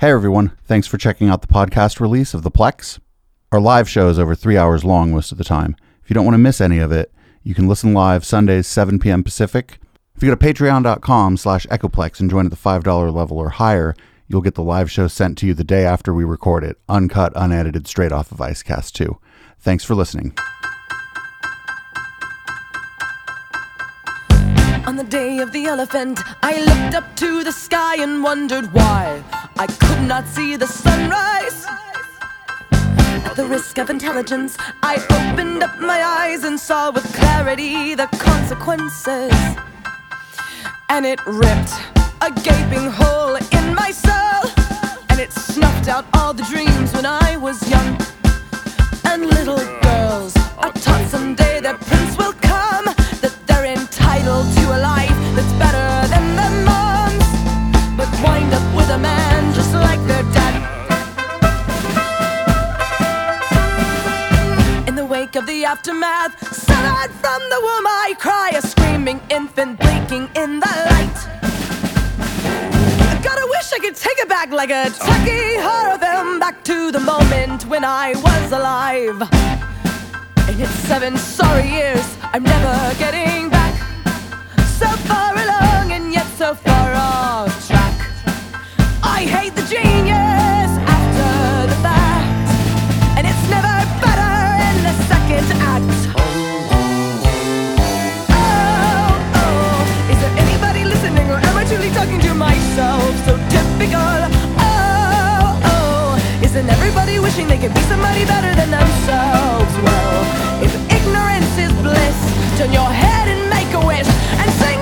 Hey everyone, thanks for checking out the podcast release of The Plex. Our live show is over three hours long most of the time. If you don't want to miss any of it, you can listen live Sundays, 7 p.m. Pacific. If you go to patreon.com slash echoplex and join at the $5 level or higher, you'll get the live show sent to you the day after we record it, uncut, unedited, straight off of Icecast 2. Thanks for listening. On the day of the elephant, I looked up to the sky and wondered why I could not see the sunrise. At the risk of intelligence, I opened up my eyes and saw with clarity the consequences. And it ripped a gaping hole in my soul, and it snuffed out all the dreams when I was young. And little girls are taught someday their aftermath, severed from the womb, I cry a screaming infant breaking in the light. I gotta wish I could take it back like a tacky horror film back to the moment when I was alive. And it's seven sorry years I'm never getting back. So far along and yet so far off track. I hate Oh, oh, isn't everybody wishing they could be somebody better than themselves? Well, if ignorance is bliss, turn your head and make a wish and sing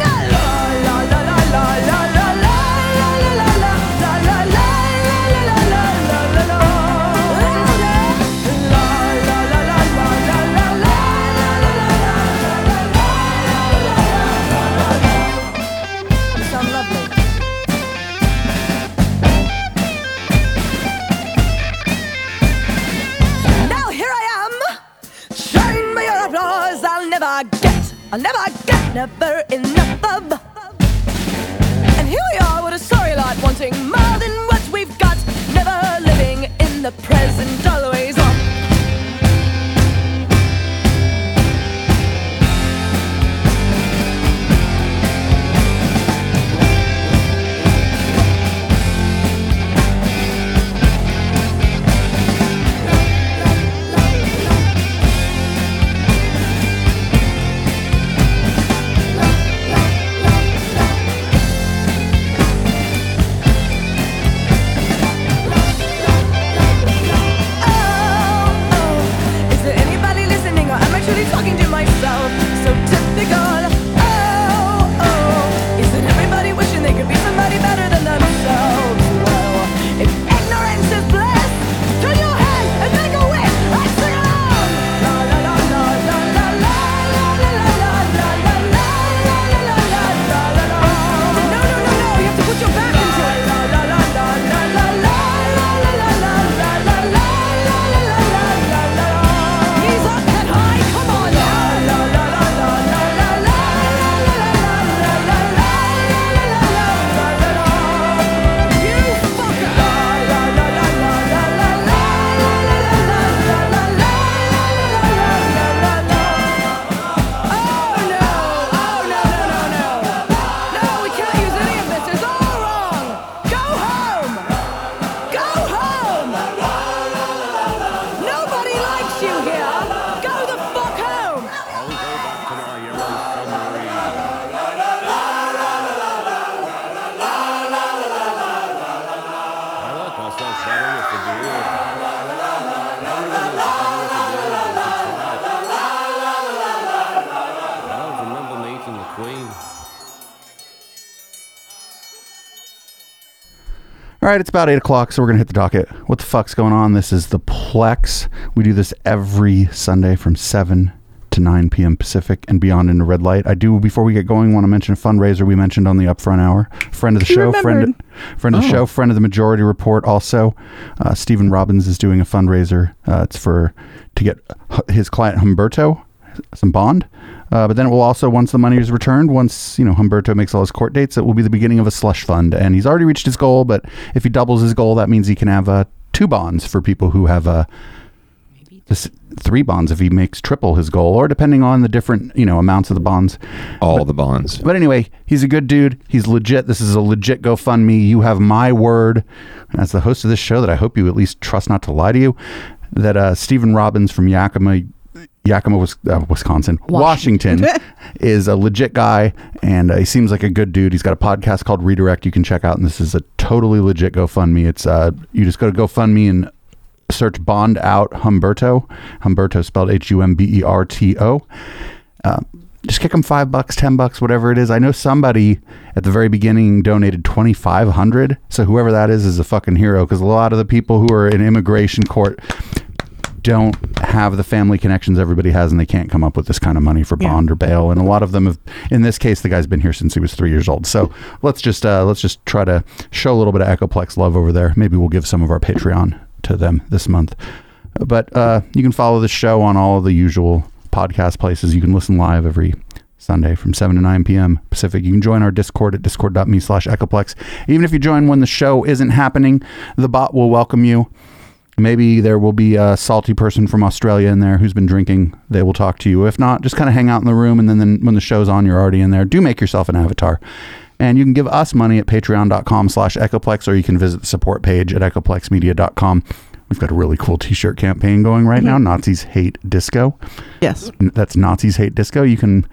I'll never get, never enough of. And here we are with a sorry lot, wanting more than what we've got. Never living in the present, always All right, it's about 8 o'clock, so we're to hit the docket. What the fuck's going on? This is the Plex. We do this every Sunday from 7 to 9 p.m. Pacific and beyond into red light. I do, before we get going, want to mention a fundraiser we mentioned on the upfront hour. Friend of the He show, friend, remembered. friend of the Oh. show, friend of the Majority Report also. Uh, Stephen Robbins is doing a fundraiser. Uh, it's for, to get his client Humberto, some bond. Uh, but then it will also, once the money is returned, once you know Humberto makes all his court dates, it will be the beginning of a slush fund. And he's already reached his goal. But if he doubles his goal, that means he can have uh, two bonds for people who have uh, this, three bonds if he makes triple his goal, or depending on the different you know amounts of the bonds. All the bonds. But anyway, he's a good dude. He's legit. This is a legit GoFundMe. You have my word as the host of this show that I hope you at least trust not to lie to you. That uh, Stephen Robbins from Yakima, Yakima, uh, Wisconsin, Washington, is a legit guy, and uh, he seems like a good dude. He's got a podcast called Redirect you can check out, and this is a totally legit GoFundMe. It's uh, you just go to GoFundMe and search Bond Out Humberto. Humberto spelled H U M B E R T O. Uh, just kick him five bucks, ten bucks, whatever it is. I know somebody at the very beginning donated twenty five hundred. So whoever that is is a fucking hero because a lot of the people who are in immigration court don't have the family connections everybody has and they can't come up with this kind of money for bond or bail and a lot of them have in this case the guy's been here since he was three years old so let's just uh, let's just try to show a little bit of echoplex love over there maybe we'll give some of our patreon to them this month but uh, you can follow the show on all of the usual podcast places you can listen live every Sunday from 7 to 9 p.m. Pacific. You can join our Discord at discord.me slash echoplex. Even if you join when the show isn't happening, the bot will welcome you. Maybe there will be a salty person from Australia in there who's been drinking. They will talk to you. If not, just kind of hang out in the room, and then, then when the show's on, you're already in there. Do make yourself an avatar. And you can give us money at patreon.com slash echoplex, or you can visit the support page at echoplexmedia.com. We've got a really cool t-shirt campaign going right mm-hmm. now. Nazis hate disco. Yes. That's Nazis hate disco. You can.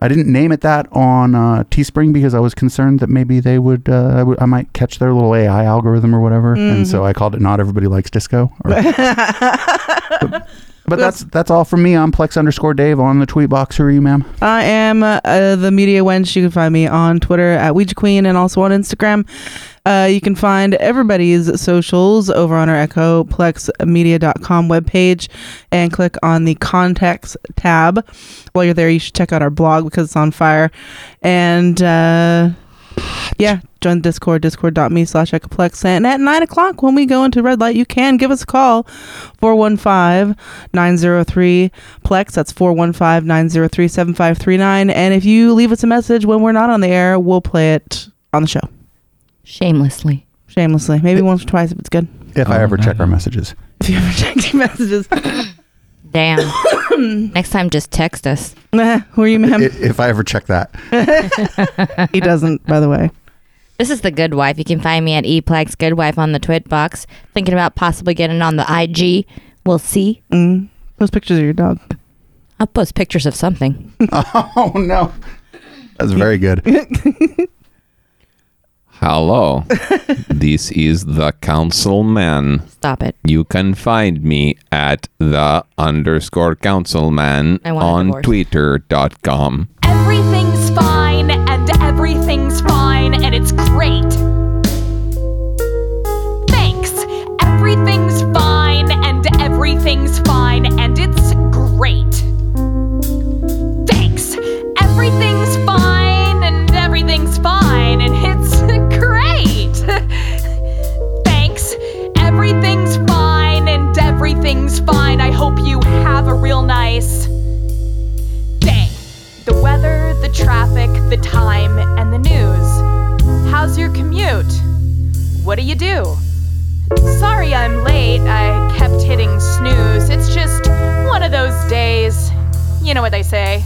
I didn't name it that on uh, Teespring because I was concerned that maybe they would. Uh, I, would I might catch their little AI algorithm or whatever, and so I called it "Not Everybody Likes Disco." Or- but, but that's that's all from me. I'm Plex underscore Dave on the tweet box. Who are you, ma'am? I am uh, the media wench. You can find me on Twitter at Ouija Queen and also on Instagram. Uh, you can find everybody's socials over on our echoplexmedia.com webpage and click on the contacts tab. While you're there, you should check out our blog because it's on fire. And uh, yeah, join Discord, discord.me slash echoplex. And at 9 o'clock when we go into red light, you can give us a call, 415-903-PLEX. That's 415-903-7539. And if you leave us a message when we're not on the air, we'll play it on the show. Shamelessly. Shamelessly. Maybe once or twice if it's good. If I ever check our messages. If you ever check your messages. Damn. Next time, just text us. Who are you, I- ma'am? If I ever check that. he doesn't, by the way. This is the Good Wife. You can find me at eplex Good Wife on the Twit box. Thinking about possibly getting on the IG. We'll see. Mm. Those pictures of your dog. I'll post pictures of something. Oh no, that's very good. Hello. this is the councilman. Stop it. You can find me at the underscore councilman I want a on twitter.com. Everything's fine and everything's fine and it's great. Thanks. Everything's fine and everything's fine and it's great. Thanks. Everything's fine everything's fine. I hope you have a real nice day. The weather, the traffic, the time, and the news. How's your commute? What do you do? Sorry I'm late. I kept hitting snooze. It's just one of those days. You know what they say.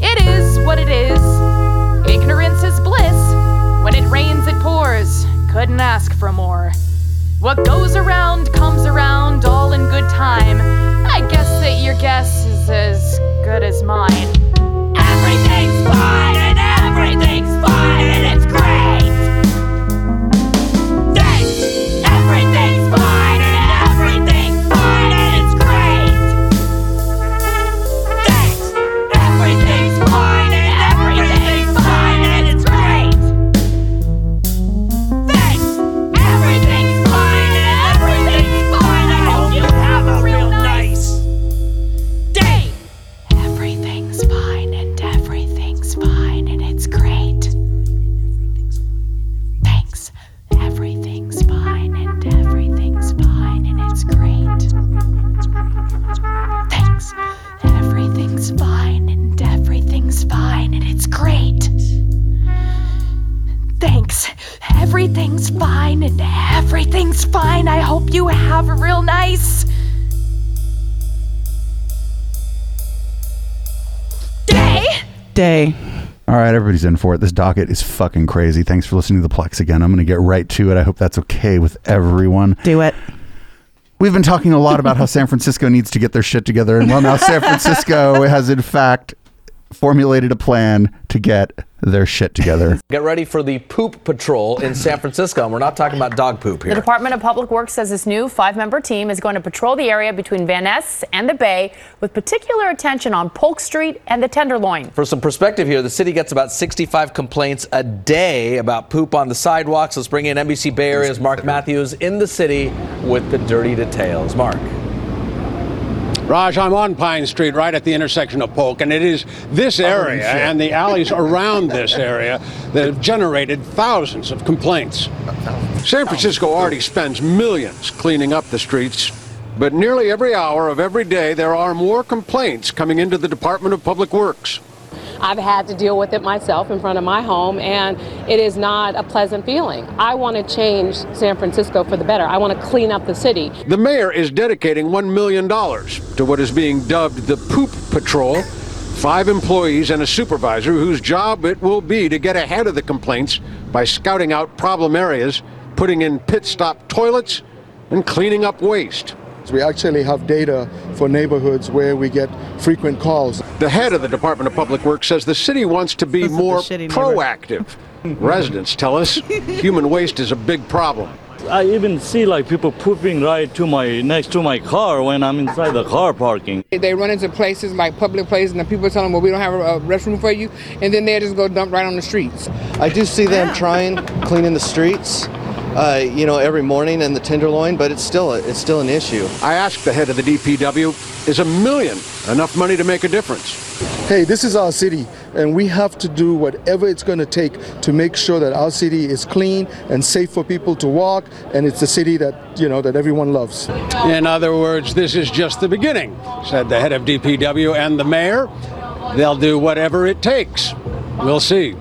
It is what it is. Ignorance is bliss. When it rains, it pours. Couldn't ask for more. What goes around comes around, all in good time. I guess that your guess is as good as mine. Everything's fine and everything's fine and it's fine. I hope you have a real nice day. Day. All right, everybody's in for it. This docket is fucking crazy. Thanks for listening to the Plex again. I'm going to get right to it. I hope that's okay with everyone. Do it. We've been talking a lot about how San Francisco needs to get their shit together, and well, now San Francisco has in fact formulated a plan to get their shit together. Get ready for the poop patrol in San Francisco. And we're not talking about dog poop here. The. Department of Public Works says this new five member team is going to patrol the area between Van Ness and the Bay with particular attention on Polk Street and the Tenderloin. For some perspective here, the city gets about 65 complaints a day about poop on the sidewalks. Let's bring in NBC Bay Area's Mark Matthews in the city with the dirty details. Mark. Raj, I'm on Pine Street, right at the intersection of Polk, and it is this oh, area and the alleys around this area that have generated thousands of complaints. San Francisco already spends millions cleaning up the streets, but nearly every hour of every day there are more complaints coming into the Department of Public Works. I've had to deal with it myself in front of my home, and it is not a pleasant feeling. I want to change San Francisco for the better. I want to clean up the city. The mayor is dedicating $1 million to what is being dubbed the Poop Patrol. Five employees and a supervisor whose job it will be to get ahead of the complaints by scouting out problem areas, putting in pit stop toilets, and cleaning up waste. We actually have data for neighborhoods where we get frequent calls. The head of the Department of Public Works says the city wants to be This is the more proactive. Residents tell us human waste is a big problem. I even see like people pooping right to my next to my car when I'm inside the car parking. They run into places like public places, and the people tell them, "Well, we don't have a, a restroom for you," and then they just go dump right on the streets. I do see them trying cleaning the streets, uh, you know, every morning in the Tenderloin, but it's still a, it's still an issue. I asked the head of the DPW, is a million enough money to make a difference? Hey, this is our city, and we have to do whatever it's going to take to make sure that our city is clean and safe for people to walk, and it's a city that you know that everyone loves. In other words, this is just the beginning, said the head of DPW and the mayor. They'll do whatever it takes. We'll see.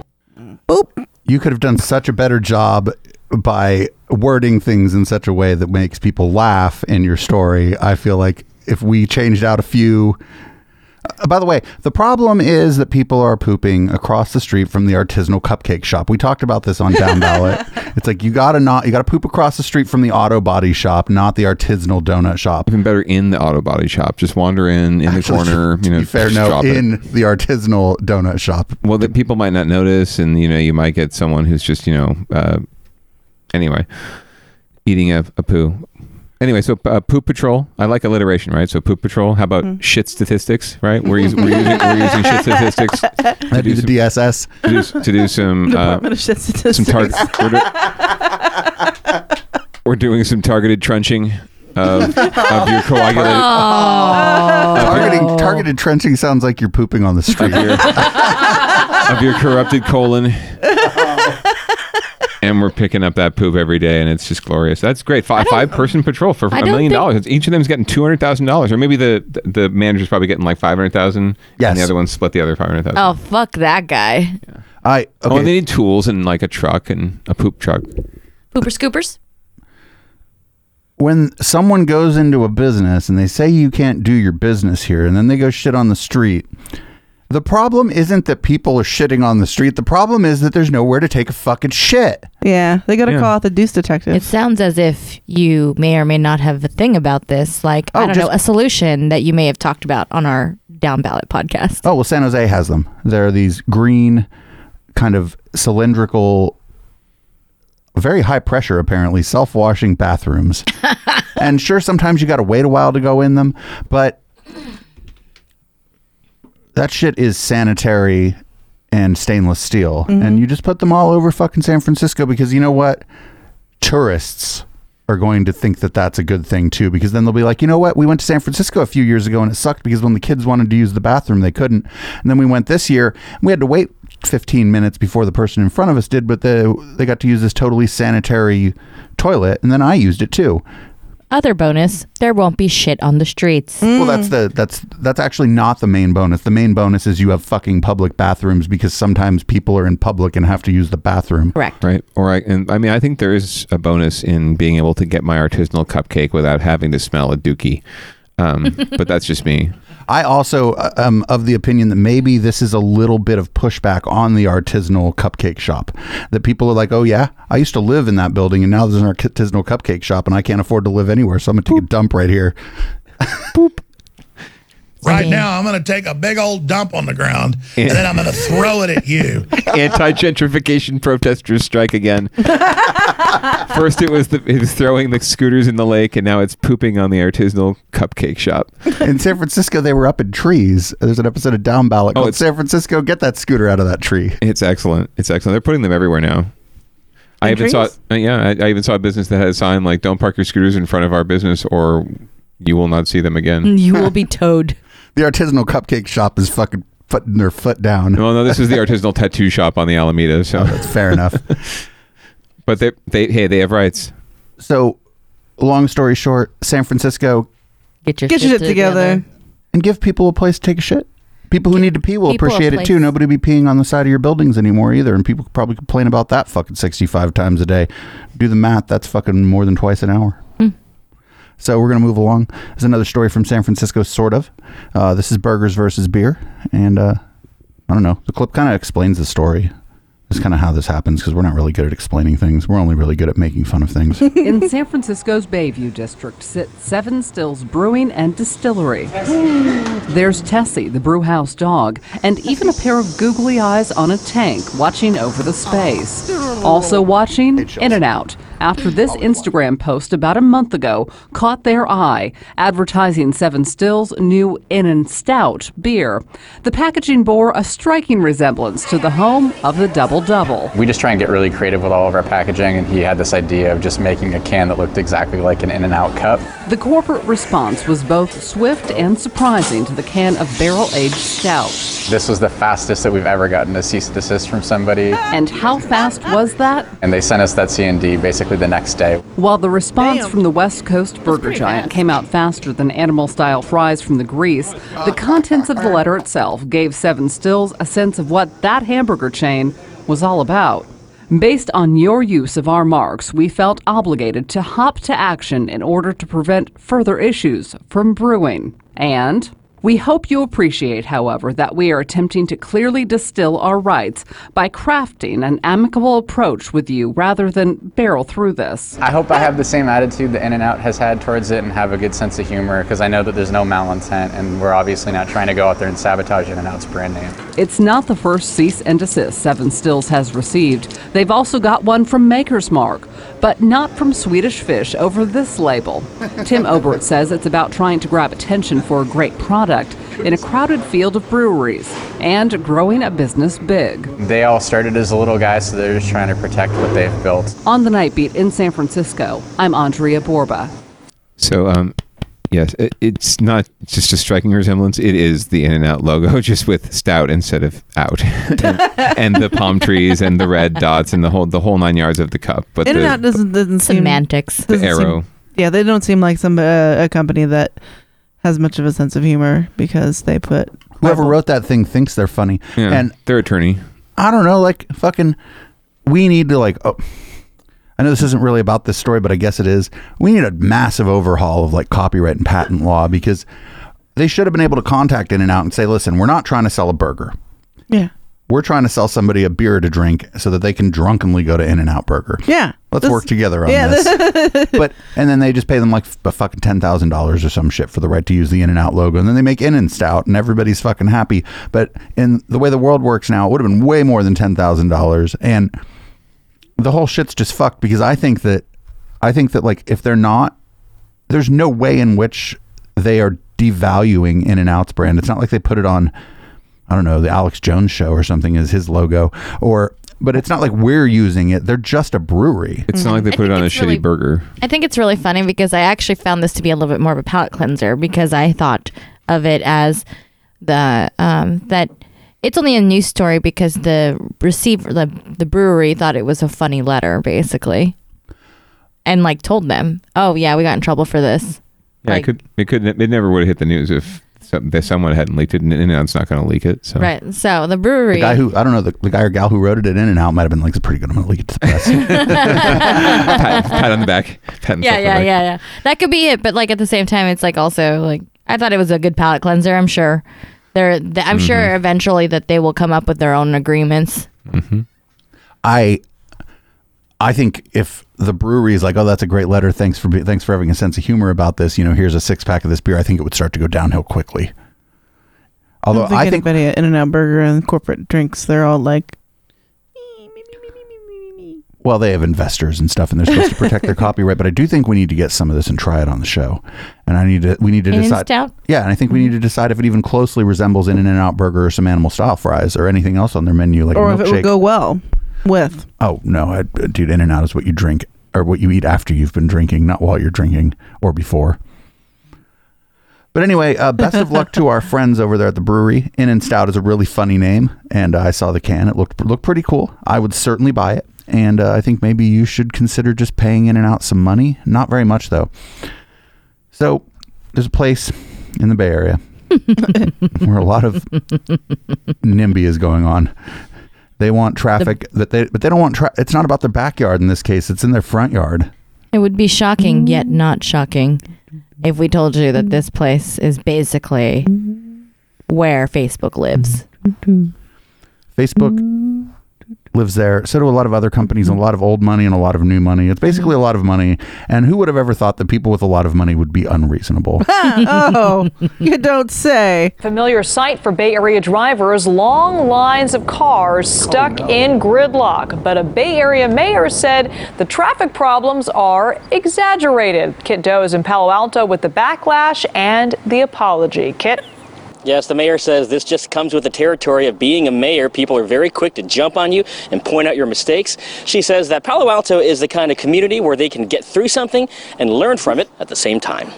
Boop. You could have done such a better job by wording things in such a way that makes people laugh in your story. I feel like if we changed out a few. Uh, by the way, the problem is that people are pooping across the street from the artisanal cupcake shop. We talked about this on Down Ballot. it's like you gotta not you gotta poop across the street from the auto body shop, not the artisanal donut shop. Even better in the auto body shop. Just wander in in Actually, the corner. You know, fair, no, drop it. in the artisanal donut shop. Well, that people might not notice, and you know, you might get someone who's just you know, uh, anyway, eating a, a poo. Anyway, so uh, poop patrol. I like alliteration, right? So poop patrol. How about Mm-hmm. shit statistics? Right? We're, using we're, using, we're using shit statistics to do, the some, DSS. to do, to do some uh, Department of Shit some Statistics. We're, do- we're doing some targeted trunching of, of your coagulated Targeting targeted trenching sounds like you're pooping on the street. of your, of your corrupted colon. and we're picking up that poop every day, and it's just glorious. That's great. Five five person patrol for a million think- dollars. Each of them's getting two hundred thousand dollars, or maybe the the the manager's probably getting like five hundred thousand. Yes. and the other one split the other five hundred thousand. Oh, fuck that guy. I Oh, okay. and they need tools and like a truck and a poop truck. Pooper scoopers? when someone goes into a business and they say you can't do your business here and then they go shit on the street the problem isn't that people are shitting on the street the problem is that there's nowhere to take a fucking shit Yeah, they got to Yeah. call out the deuce detective. It sounds as if you may or may not have a thing about this, like, Oh, I don't just- know, a solution that you may have talked about on our down ballot podcast. oh well san jose has them they're these green kind of cylindrical very high pressure apparently self-washing bathrooms and sure sometimes you got to wait a while to go in them but that shit is sanitary and stainless steel. And mm-hmm. you just put them all over fucking san francisco because you know what? Tourists are going to think that that's a good thing too because then they'll be like you know what? We went to san francisco a few years ago and it sucked because when the kids wanted to use the bathroom they couldn't. And then we went this year and we had to wait 15 minutes before the person in front of us did but the, they got to use this totally sanitary toilet and then i used it too Other bonus, there won't be shit on the streets. Well, that's the that's that's actually not the main bonus. The main bonus is you have fucking public bathrooms because sometimes people are in public and have to use the bathroom. Correct. Right. Or I and I mean I think there is a bonus in being able to get my artisanal cupcake without having to smell a dookie. Um, but that's just me. I also uh, am of the opinion that maybe this is a little bit of pushback on the artisanal cupcake shop. That people are like, oh, yeah, I used to live in that building and now there's an artisanal cupcake shop and I can't afford to live anywhere. So I'm going to take a dump right here. Right now, I'm going to take a big old dump on the ground and then I'm going to throw it at you. Anti gentrification protesters strike again. First, it was the it was throwing the scooters in the lake, and now it's pooping on the artisanal cupcake shop. In San Francisco, they were up in trees. There's an episode of Down Ballot called San Francisco, get that scooter out of that tree. It's excellent. It's excellent. They're putting them everywhere now. I In even saw, trees? uh, yeah, I, I even saw a business that had a sign like "Don't park your scooters in front of our business, or you will not see them again." You will be towed. The artisanal cupcake shop is fucking putting their foot down. Well, no, this is the artisanal tattoo shop on the Alameda. So oh, that's fair enough. but they, they, hey, they have rights. So, long story short, San Francisco, Get your, Get your shit together. and give people a place to take a shit. People who need to pee will appreciate it too. place. Nobody be peeing on the side of your buildings anymore either, and people probably complain about that fucking sixty-five times a day. Do the math. That's fucking more than twice an hour. So we're gonna move along. There's another story from San Francisco, sort of. Uh, this is burgers versus beer, and uh, I don't know. The clip kind of explains the story. It's kind of how this happens because we're not really good at explaining things. We're only really good at making fun of things. In San Francisco's Bayview district sits Seven Stills Brewing and Distillery. There's Tessie, the brewhouse dog, and even a pair of googly eyes on a tank watching over the space. Also watching In and Out. After this Instagram post about a month ago caught their eye, advertising Seven Stills' new In and Stout beer. The packaging bore a striking resemblance to the home of the Double Double. We just try and get really creative with all of our packaging, and he had this idea of just making a can that looked exactly like an In and Out cup. The corporate response was both swift and surprising to the can of barrel aged stout. This was the fastest that we've ever gotten a cease and desist from somebody, And how fast was that? and they sent us that C&D basically the next day. While the response from the West Coast burger giant came out faster than animal style fries from the grease, the contents of the letter itself gave Seven Stills a sense of what that hamburger chain was all about. Based on your use of our marks, we felt obligated to hop to action in order to prevent further issues from brewing. And we hope you appreciate, however, that we are attempting to clearly distill our rights by crafting an amicable approach with you rather than barrel through this. I hope I have the same attitude that In and Out has had towards it and have a good sense of humor because I know that there's no malintent and we're obviously not trying to go out there and sabotage In and Out's brand name. It's not the first cease and desist Seven Stills has received. They've also got one from Maker's Mark, but not from Swedish Fish over this label. Tim Obert says it's about trying to grab attention for a great product in a crowded field of breweries and growing a business big. They all started as little guys, so they're just trying to protect what they've built. On the Night Beat in San Francisco, I'm Andrea Borba. So, um, yes, it, it's not just a striking resemblance. It is the In and Out logo, just with stout instead of out, and, and the palm trees and the red dots and the whole the whole nine yards of the cup. But In and Out doesn't doesn't seem Semantics. the doesn't seem- arrow. yeah, they don't seem like some uh, a company that has much of a sense of humor because they put Whoever wrote that thing thinks they're funny, Yeah, and their attorney. I don't know, like fucking. We need to like. Oh, I know this isn't really about this story, but I guess it is. We need a massive overhaul of like copyright and patent law because they should have been able to contact In and Out and say, "Listen, we're not trying to sell a burger. yeah We're trying to sell somebody a beer to drink so that they can drunkenly go to In and Out Burger. yeah. Let's This- work together on yeah, this." but and then they just pay them like a fucking ten thousand dollars or some shit for the right to use the In and Out logo, and then they make In and Stout, and everybody's fucking happy. But in the way the world works now, it would have been way more than ten thousand dollars, and the whole shit's just fucked because I think that I think that like if they're not, there's no way in which they are devaluing In and Out's brand. It's not like they put it on, I don't know, the Alex Jones show or something as his logo, or but it's not like we're using it. They're just a brewery. It's not like they I put it think on a it's shitty really- burger. I think it's really funny because I actually found this to be a little bit more of a palate cleanser because I thought of it as the um, that it's only a news story because the receiver the the brewery thought it was a funny letter basically. and like told them, "Oh yeah, we got in trouble for this." Yeah, it could. It could. It never would have hit the news if some, if someone hadn't leaked it, and In-N-Out's not going to leak it. So Right. So the brewery. The guy who I don't know the, the guy or gal who wrote it In and Out might have been like, "It's pretty good. I'm gonna leak it to the press." pat, pat on the back. Pat yeah, yeah, back. yeah, yeah. That could be it, but like at the same time, it's like also like I thought it was a good palate cleanser. I'm sure they're. th- I'm sure Mhm. eventually that they will come up with their own agreements. I I think if the brewery is like, "Oh, that's a great letter. Thanks for be- thanks for having a sense of humor about this." You know, here's a six pack of this beer. I think it would start to go downhill quickly. Although I don't think I think anybody at In-N-Out Burger and corporate drinks, they're all like, well, they have investors and stuff, and they're supposed to protect their copyright. But I do think we need to get some of this and try it on the show. And I need to we need to In decide. Stout? Yeah, and I think we need to decide if it even closely resembles In and Out Burger or some animal style fries or anything else on their menu, like or a if it would go well with. Oh no, I, dude! In and Out is what you drink or what you eat after you've been drinking, not while you're drinking or before. But anyway, uh, best of luck to our friends over there at the brewery. In and Stout is a really funny name, and I saw the can; it looked looked pretty cool. I would certainly buy it, and uh, I think maybe you should consider just paying In and Out some money. Not very much though. So there's a place in the Bay Area where a lot of NIMBY is going on. They want traffic that they, but they don't want. Tra- it's not about their backyard in this case. It's in their front yard. It would be shocking, yet mm-hmm. not shocking, if we told you that this place is basically mm-hmm. where Facebook lives. Mm-hmm. Facebook lives there. So do a lot of other companies, and a lot of old money and a lot of new money. It's basically a lot of money. And who would have ever thought that people with a lot of money would be unreasonable? oh, you don't say. Familiar sight for Bay Area drivers, long lines of cars stuck oh, in gridlock. But a Bay Area mayor said the traffic problems are exaggerated. Kiet Do is in Palo Alto with the backlash and the apology. Kiet? Yes, the mayor says this just comes with the territory of being a mayor. People are very quick to jump on you and point out your mistakes. She says that Palo Alto is the kind of community where they can get through something and learn from it at the same time.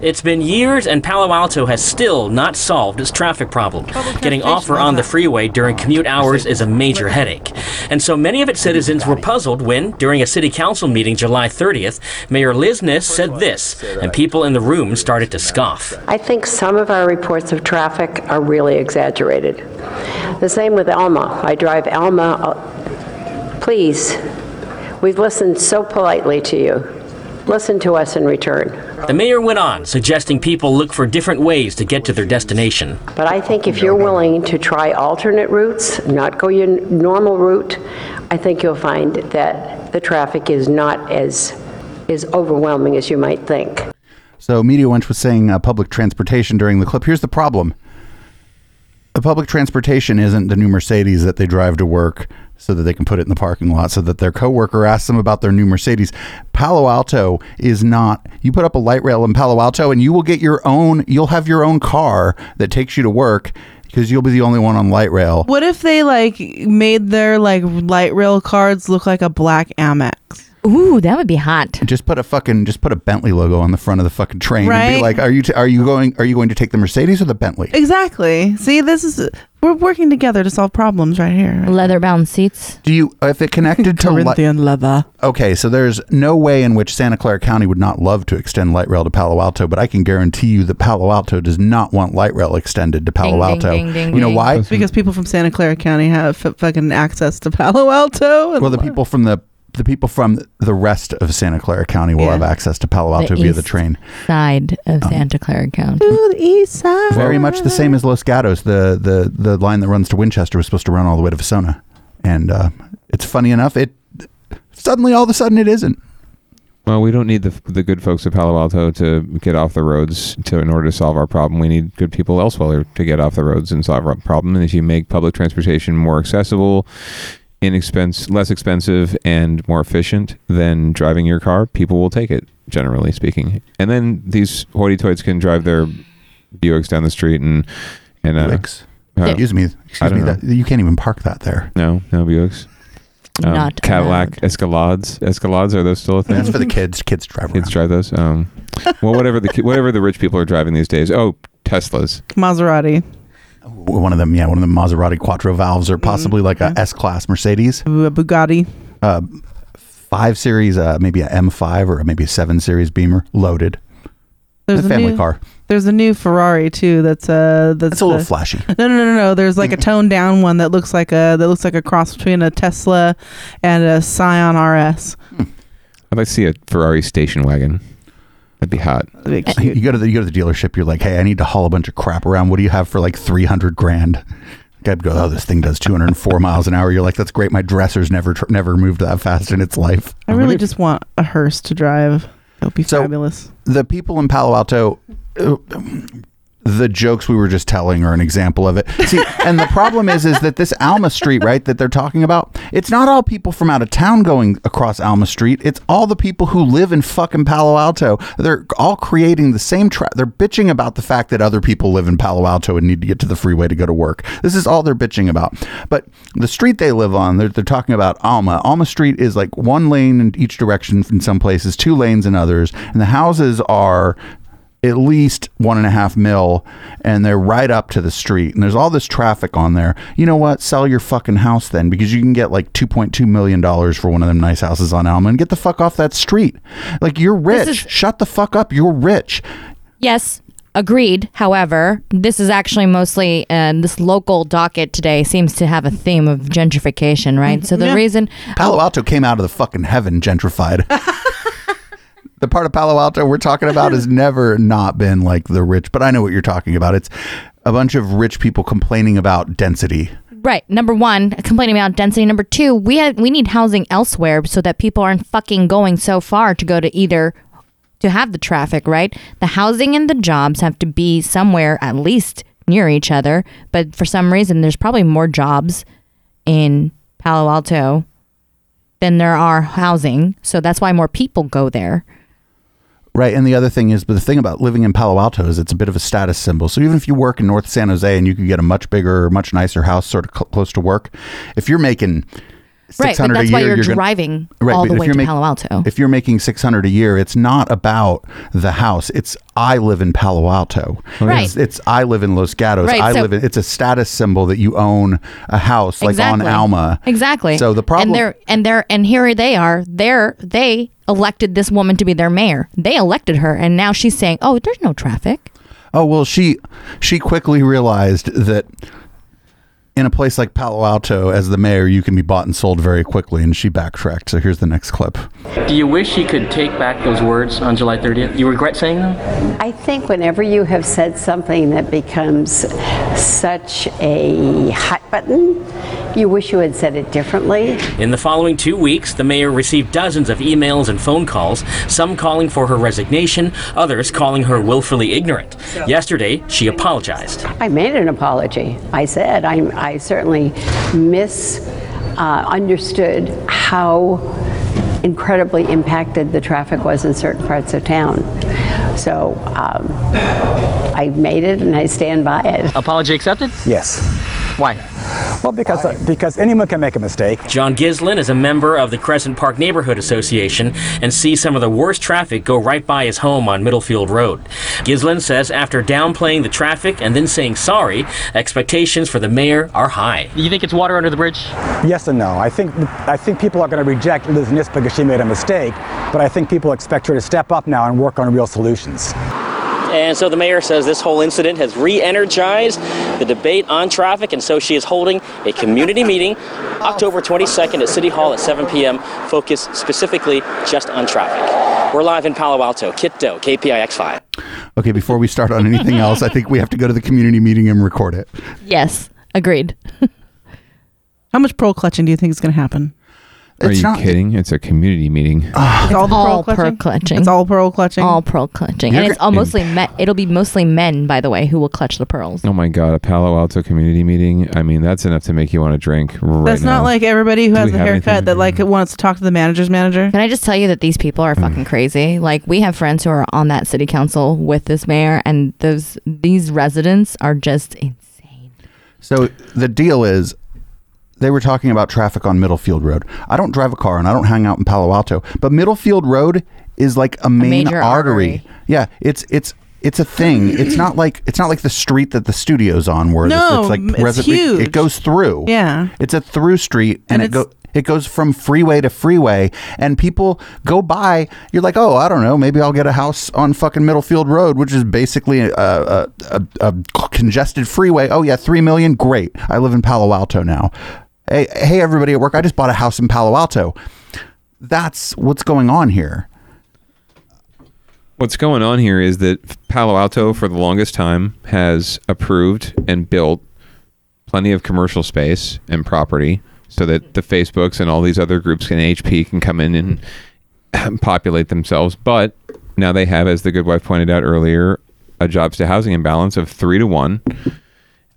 It's been years, and Palo Alto has still not solved its traffic problem. Getting off or on the freeway during commute hours is a major headache. And so many of its citizens were puzzled when, during a city council meeting July 30th, Mayor Liz Kniss said this, and people in the room started to scoff. I think some of our reports of traffic are really exaggerated. The same with Alma. I drive Alma. uh, Please, we've listened so politely to you. Listen to us in return. The mayor went on, suggesting people look for different ways to get to their destination. But I think if you're willing to try alternate routes, not go your normal route, I think you'll find that the traffic is not as, as overwhelming as you might think. So Media Wench was saying uh, public transportation during the clip. Here's the problem. The public transportation isn't the new Mercedes that they drive to work so that they can put it in the parking lot so that their coworker asks them about their new Mercedes. Palo Alto is not you put up a light rail in Palo Alto and you will get your own you'll have your own car that takes you to work because you'll be the only one on light rail. What if they like made their like light rail cards look like a black Amex? Ooh, that would be hot. Just put a fucking just put a Bentley logo on the front of the fucking train and Right. be like, "Are you t- are you going are you going to take the Mercedes or the Bentley?" Exactly. See, this is we're working together to solve problems right here. Leather bound seats. Do you if it connected to li- Corinthian leather? Okay, so there's no way in which Santa Clara County would not love to extend light rail to Palo Alto, but I can guarantee you that Palo Alto does not want light rail extended to Palo Ding, ding, Alto. ding, ding, you know ding. why? Because people from Santa Clara County have f- fucking access to Palo Alto. and Well, the people from the the people from the rest of Santa Clara County will Yeah. have access to Palo The Alto via the train. Side of Um, Santa Clara County. to the east side. Very much the same as Los Gatos. The the the line that runs to Winchester was supposed to run all the way to Vasona, and uh, it's funny enough it suddenly all of a sudden it isn't. Well, we don't need the the good folks of Palo Alto to get off the roads to in order to solve our problem. We need good people elsewhere to get off the roads and solve our problem. And if you make public transportation more accessible, inexpensive, less expensive, and more efficient than driving your car, people will take it. Generally speaking, and then these hoity-toits can drive their Buicks down the street and and uh, Buicks? uh, excuse me, excuse me. That, you can't even park that there. No, no Buicks. Um, Not Cadillac Escalades. Escalades are those still a thing? That's for the kids. Kids drive. Kids drive those. Um, well, whatever the whatever the rich people are driving these days. Oh, Teslas. Maserati. One of them, yeah, one of the Maserati Quattro valves, or possibly like a S class Mercedes. A Bugatti. Uh, five series, uh, maybe a M5 or maybe a seven series Beamer loaded. There's a a family new- car. There's a new Ferrari too. That's uh that's It's a little the- flashy. No, no, no, no, no. There's like a toned down one that looks like a that looks like a cross between a Tesla and a Scion RS. I'd like to see a Ferrari station wagon. That'd be hot. You go to the you go to the dealership. You're like, hey, I need to haul a bunch of crap around. What do you have for like three hundred grand? Guy go, oh, this thing does 204 miles an hour. You're like, that's great. My dresser's never tr- never moved that fast in its life. I really just want a hearse to drive. That would be fabulous. the people in Palo Alto, uh, the jokes we were just telling are an example of it. See, and the problem is, is that this Alma Street, right, that they're talking about, it's not all people from out of town going across Alma Street. It's all the people who live in fucking Palo Alto. They're all creating the same tra They're bitching about the fact that other people live in Palo Alto and need to get to the freeway to go to work. This is all they're bitching about. But the street they live on, they're, they're talking about Alma. Alma Street is like one lane in each direction in some places, two lanes in others, and the houses are at least one and a half mil and they're right up to the street and there's all this traffic on there. You know what? Sell your fucking house then because you can get like 2.2 million dollars for one of them nice houses on alma and get the fuck off that street. Like you're rich. is- shut the fuck up. You're rich. Yes, agreed. However, this is actually mostly uh, this local docket today seems to have a theme of gentrification, right? So the Yeah. reason palo alto came out of the fucking heaven gentrified the part of palo alto we're talking about has never not been like the rich but i know what you're talking about it's a bunch of rich people complaining about density Right. Number one, complaining about density. Number two, we have we need housing elsewhere so that people aren't fucking going so far to go to either to have the traffic, right? The housing and the jobs have to be somewhere at least near each other. But for some reason there's probably more jobs in Palo Alto than there are housing. So that's why more people go there. Right. And the other thing is, but the thing about living in Palo Alto is it's a bit of a status symbol. So even if you work in North San Jose and you could get a much bigger, much nicer house sort of cl- close to work, if you're making Right, 600 but that's why year, you're, gonna- driving Right, all the way to make- Palo Alto. If you're making 600 a year, it's not about the house. It's I live in Palo Alto. Right. It's, it's I live in Los Gatos. Right, I so- live in, it's a status symbol that you own a house like on Alma. Exactly. So the problem and they're and they're and here they are. They're they elected this woman to be their mayor. They elected her, and now she's saying, "Oh, there's no traffic." Oh well, she she quickly realized that in a place like Palo Alto, as the mayor, you can be bought and sold very quickly, and she backtracked. So here's the next clip. Do you wish you could take back those words on July 30th? You regret saying them? I think whenever you have said something that becomes such a hot button, you wish you had said it differently. In the following two weeks, the mayor received dozens of emails and phone calls, some calling for her resignation, others calling her willfully ignorant. Yesterday, she apologized. I made an apology. I said I, I certainly misunderstood uh, how incredibly impacted the traffic was in certain parts of town. So um, I made it and I stand by it. Apology accepted? Yes. Why? Well, because uh, because anyone can make a mistake. John Gislin is a member of the Crescent Park Neighborhood Association and sees some of the worst traffic go right by his home on Middlefield Road. Gislin says after downplaying the traffic and then saying sorry, expectations for the mayor are high. You think it's water under the bridge? Yes and no. I think I think people are going to reject Liz Kniss because she made a mistake, but I think people expect her to step up now and work on real solutions. And so the mayor says this whole incident has re energized the debate on traffic, and so she is holding a community meeting October 22nd at City Hall at 7 p.m., focused specifically just on traffic. We're live in Palo Alto. Kiet Do, KPIX 5. Okay, before we start on anything else, I think we have to go to the community meeting and record it. Yes, agreed. How much pearl clutching do you think is going to happen? Are you not- kidding? It's a community meeting. It's all the all pearl clutching. pearl clutching. It's all pearl clutching. All pearl clutching, You're and it's gr- all mostly men. It'll be mostly men, by the way, who will clutch the pearls. Oh my god, a Palo Alto community meeting. I mean, that's enough to make you want to drink right That's now. not like everybody who Do has we a haircut anything? that like wants to talk to the manager's manager. Can I just tell you that these people are mm. fucking crazy? Like we have friends who are on that city council with this mayor, and those these residents are just insane. So the deal is, they were talking about traffic on Middlefield Road. I don't drive a car and I don't hang out in Palo Alto, but Middlefield Road is like a main major artery. artery. Yeah, it's it's it's a thing. It's not like it's not like the street that the studio's on where No, it's like it's resi- it- It, goes through. Yeah. It's a through street and, And it go it goes from freeway to freeway and people go by you're like oh i don't know maybe i'll get a house on fucking middlefield road which is basically a, a, a, a congested freeway oh yeah three million great i live in palo alto now hey hey everybody at work i just bought a house in palo alto that's what's going on here What's going on here is that Palo Alto, for the longest time, has approved and built plenty of commercial space and property so that the Facebooks and all these other groups and HP can come in and populate themselves. But now they have, as the good wife pointed out earlier, a jobs to housing imbalance of three to one.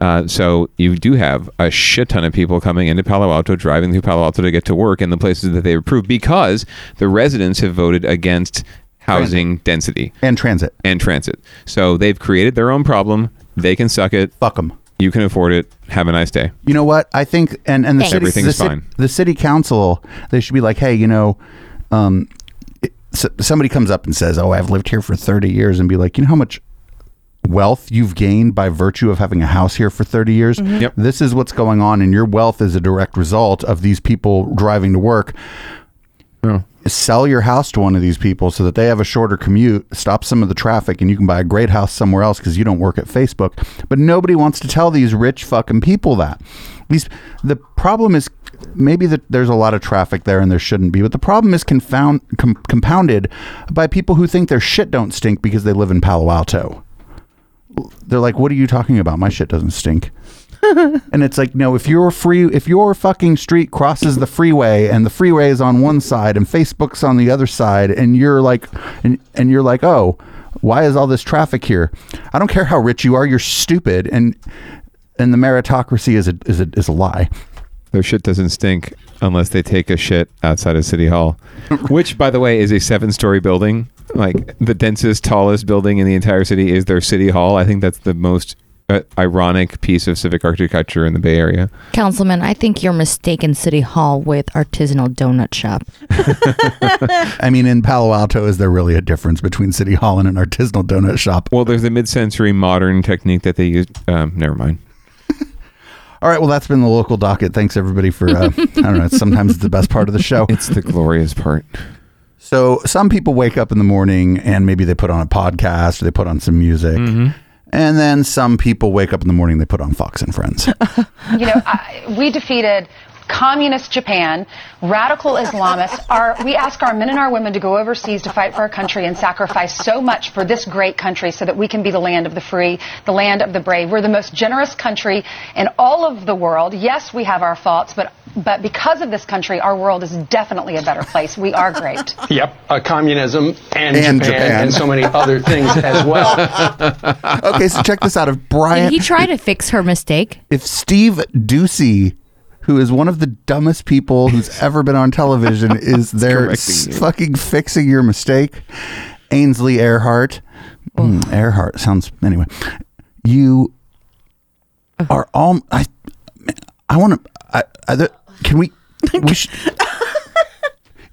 Uh, so you do have a shit ton of people coming into Palo Alto, driving through Palo Alto to get to work in the places that they've approved because the residents have voted against housing density and transit and transit. So they've created their own problem. They can suck it. Fuck them. You can afford it. Have a nice day. You know what? I think, and and the Thanks. city, Everything's the, fine. the city council, they should be like, hey, you know, um, it- s- somebody comes up and says, "Oh, I've lived here for thirty years," and be like, you know how much wealth you've gained by virtue of having a house here for 30 years Mhm. Yep. this is what's going on and your wealth is a direct result of these people driving to work. Sell your house to one of these people so that they have a shorter commute stop some of the traffic and you can buy a great house somewhere else because you don't work at facebook. But nobody wants to tell these rich fucking people that. These the problem is maybe that there's a lot of traffic there and there shouldn't be but the problem is confound com- compounded by people who think their shit don't stink because they live in palo alto they're like what are you talking about? My shit doesn't stink. And it's like no if your free if your fucking street crosses the freeway and the freeway is on one side and facebook's on the other side and you're like and, and you're like oh why is all this traffic here? I don't care how rich you are you're stupid. And and the meritocracy is a is a, is a lie Their shit doesn't stink unless they take a shit outside of City Hall, which, by the way, is a seven-story building. Like the densest, tallest building in the entire city is their City Hall. I think that's the most uh, ironic piece of civic architecture in the Bay Area. Councilman, I think you're mistaken City Hall with artisanal donut shop. i mean in palo alto is there really a difference between city hall and an artisanal donut shop Well, there's a mid-century modern technique that they use. Um, never mind. All right well that's been the local docket thanks everybody for uh, i don't know It's sometimes it's the best part of the show It's the glorious part. So some people wake up in the morning and maybe they put on a podcast or they put on some music. Mm-hmm. And then some people wake up in the morning they put on Fox and Friends. you know, I, we defeated communist Japan, radical Islamists. Our, we ask our men and our women to go overseas to fight for our country and sacrifice so much for this great country so that we can be the land of the free, the land of the brave. We're the most generous country in all of the world. Yes, we have our faults, but but because of this country, our world is definitely a better place. We are great. Yep, uh, communism and, And Japan, Japan. and so many other things as well. okay, so check this out. If Brian, Did he try to fix her mistake? if Steve Doocy, who is one of the dumbest people who's ever been on television, is there s- fucking fixing your mistake, Ainsley Earhardt, Hmm, Earhardt sounds anyway. You are all I. I want to. I, I, there- can we? We should.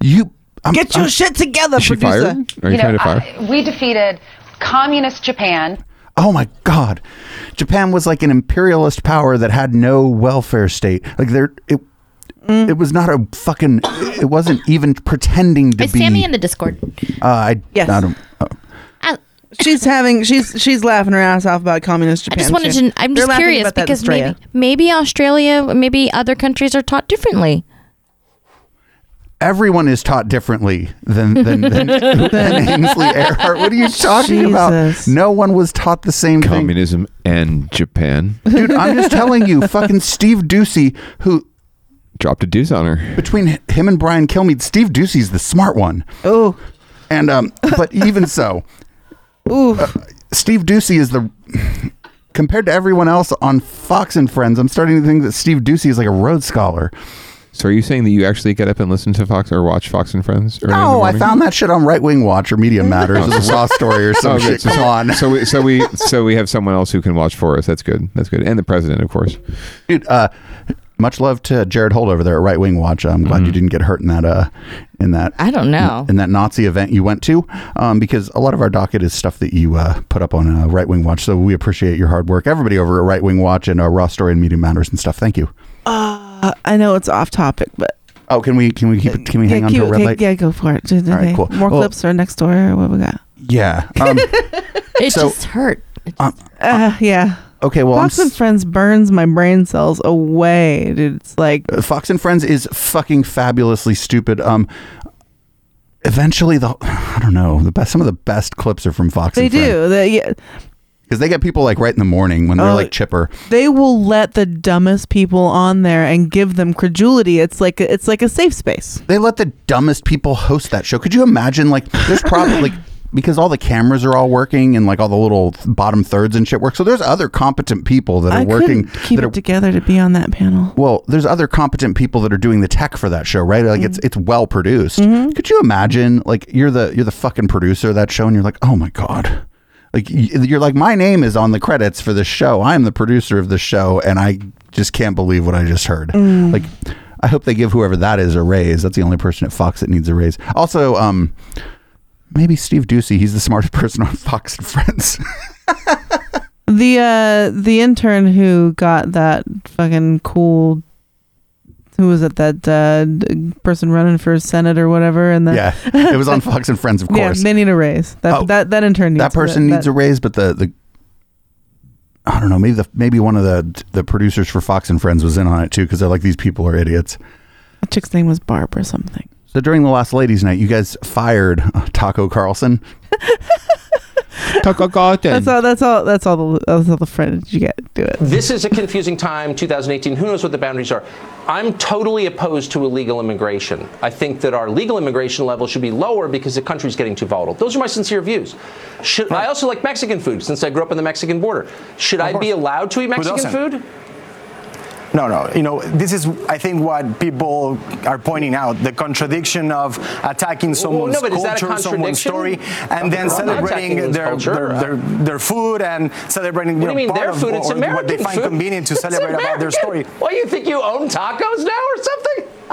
You I'm, Get your I'm- shit together, Is she producer. fired? Are you, know, trying to fire? I- we defeated communist Japan. Oh my God, Japan was like an imperialist power that had no welfare state. Like there, it, Mm. it was not a fucking. It wasn't even pretending to Is be. Sammy in the Discord? uh, I, Yes. I don't. oh. She's having she's she's laughing her ass off about communist Japan. I just wanted She- to. I'm They're just curious about that in because maybe maybe Australia, maybe other countries are taught differently. Everyone is taught differently than than, than, than Ainsley Earhardt. What are you talking about? No one was taught the same thing. Communism and Japan Dude, I'm just telling you, fucking Steve Doocy, who dropped a deuce on her. between him and Brian Kilmeade, Steve Doocy's the smart one. Oh, And um, but even so, ooh, Steve Doocy is the compared to everyone else on Fox and Friends. I'm starting to think that Steve Doocy is like a Rhodes Scholar. So are you saying that you actually get up and listen to Fox or watch Fox and Friends? early No, I found that shit on Right Wing Watch or Media Matters as a raw story or some Oh, shit. good. So, Come on, so we so we so we have someone else who can watch for us. That's good. That's good. And the president, of course. dude. Uh, much love to Jared Holt over there at Right Wing Watch. I'm glad you didn't get hurt in that uh in that I don't know. in that Nazi event you went to, um, because a lot of our docket is stuff that you uh, put up on uh, Right Wing Watch. So we appreciate your hard work, everybody over at Right Wing Watch and uh, Raw Story and Media Matters and stuff. Thank you. Uh, I know it's off topic, but Oh, can we can we keep it? Can we hang on to a red okay, light? yeah, go for it. Just- All right, cool. More Well- clips or next door or what we got? Yeah. Um, It So- just hurt. Uh, yeah. okay. Well, I'm Fox and Friends burns my brain cells away, dude. It's like Uh, Fox and Friends is fucking fabulously stupid. Um, eventually, the I don't know the best. Some of the best clips are from Fox. they and Friends do. They yeah, because they get people like right in the morning when they're Oh, like chipper. they will let the dumbest people on there and give them credulity. It's like a, it's like a safe space. They let the dumbest people host that show. Could you imagine? Like, there's probably like because all the cameras are all working and like all the little bottom thirds and shit work. So there's other competent people that are I working. couldn't keep that it are, together to be on that panel. well, there's other competent people that are doing the tech for that show, right? Like it's it's well produced. Mm-hmm. Could you imagine? Like you're the you're the fucking producer of that show, and you're like, oh my god. Like you're like my name is on the credits for this show. I'm the producer of this show, and I just can't believe what I just heard. Mm. Like, I hope they give whoever that is a raise. That's the only person at Fox that needs a raise. Also, um, maybe Steve Doocy. He's the smartest person on Fox and Friends. The uh the intern who got that fucking cool who was it that uh, person running for senate or whatever and that yeah, it was on Fox and Friends, of course. Yeah, they need a raise. That Oh, that that intern needs that person that, needs a raise, but the the I don't know. Maybe the maybe one of the the producers for Fox and Friends was in on it too because they're like these people are idiots. That chick's name was Barb or something. So during the last ladies' night, you guys fired uh, Taco Carlson. Taco Carlson. That's all. That's all. That's all. The that's all the friends you get. To do it. This is a confusing time, 2018. Who knows what the boundaries are? I'm totally opposed to illegal immigration. I think that our legal immigration level should be lower because the country's getting too volatile. Those are my sincere views. Should I also like Mexican food since I grew up on the Mexican border? Should I be allowed to eat Mexican food? No, no. You know, this is, I think, what people are pointing out: the contradiction of attacking someone's no, that a culture, someone's story, and then celebrating their, culture. their, their their food and celebrating. What you know, mean their part food? Of, It's American what they find food. convenient to It's celebrate about their story. What, you think you own tacos now or something?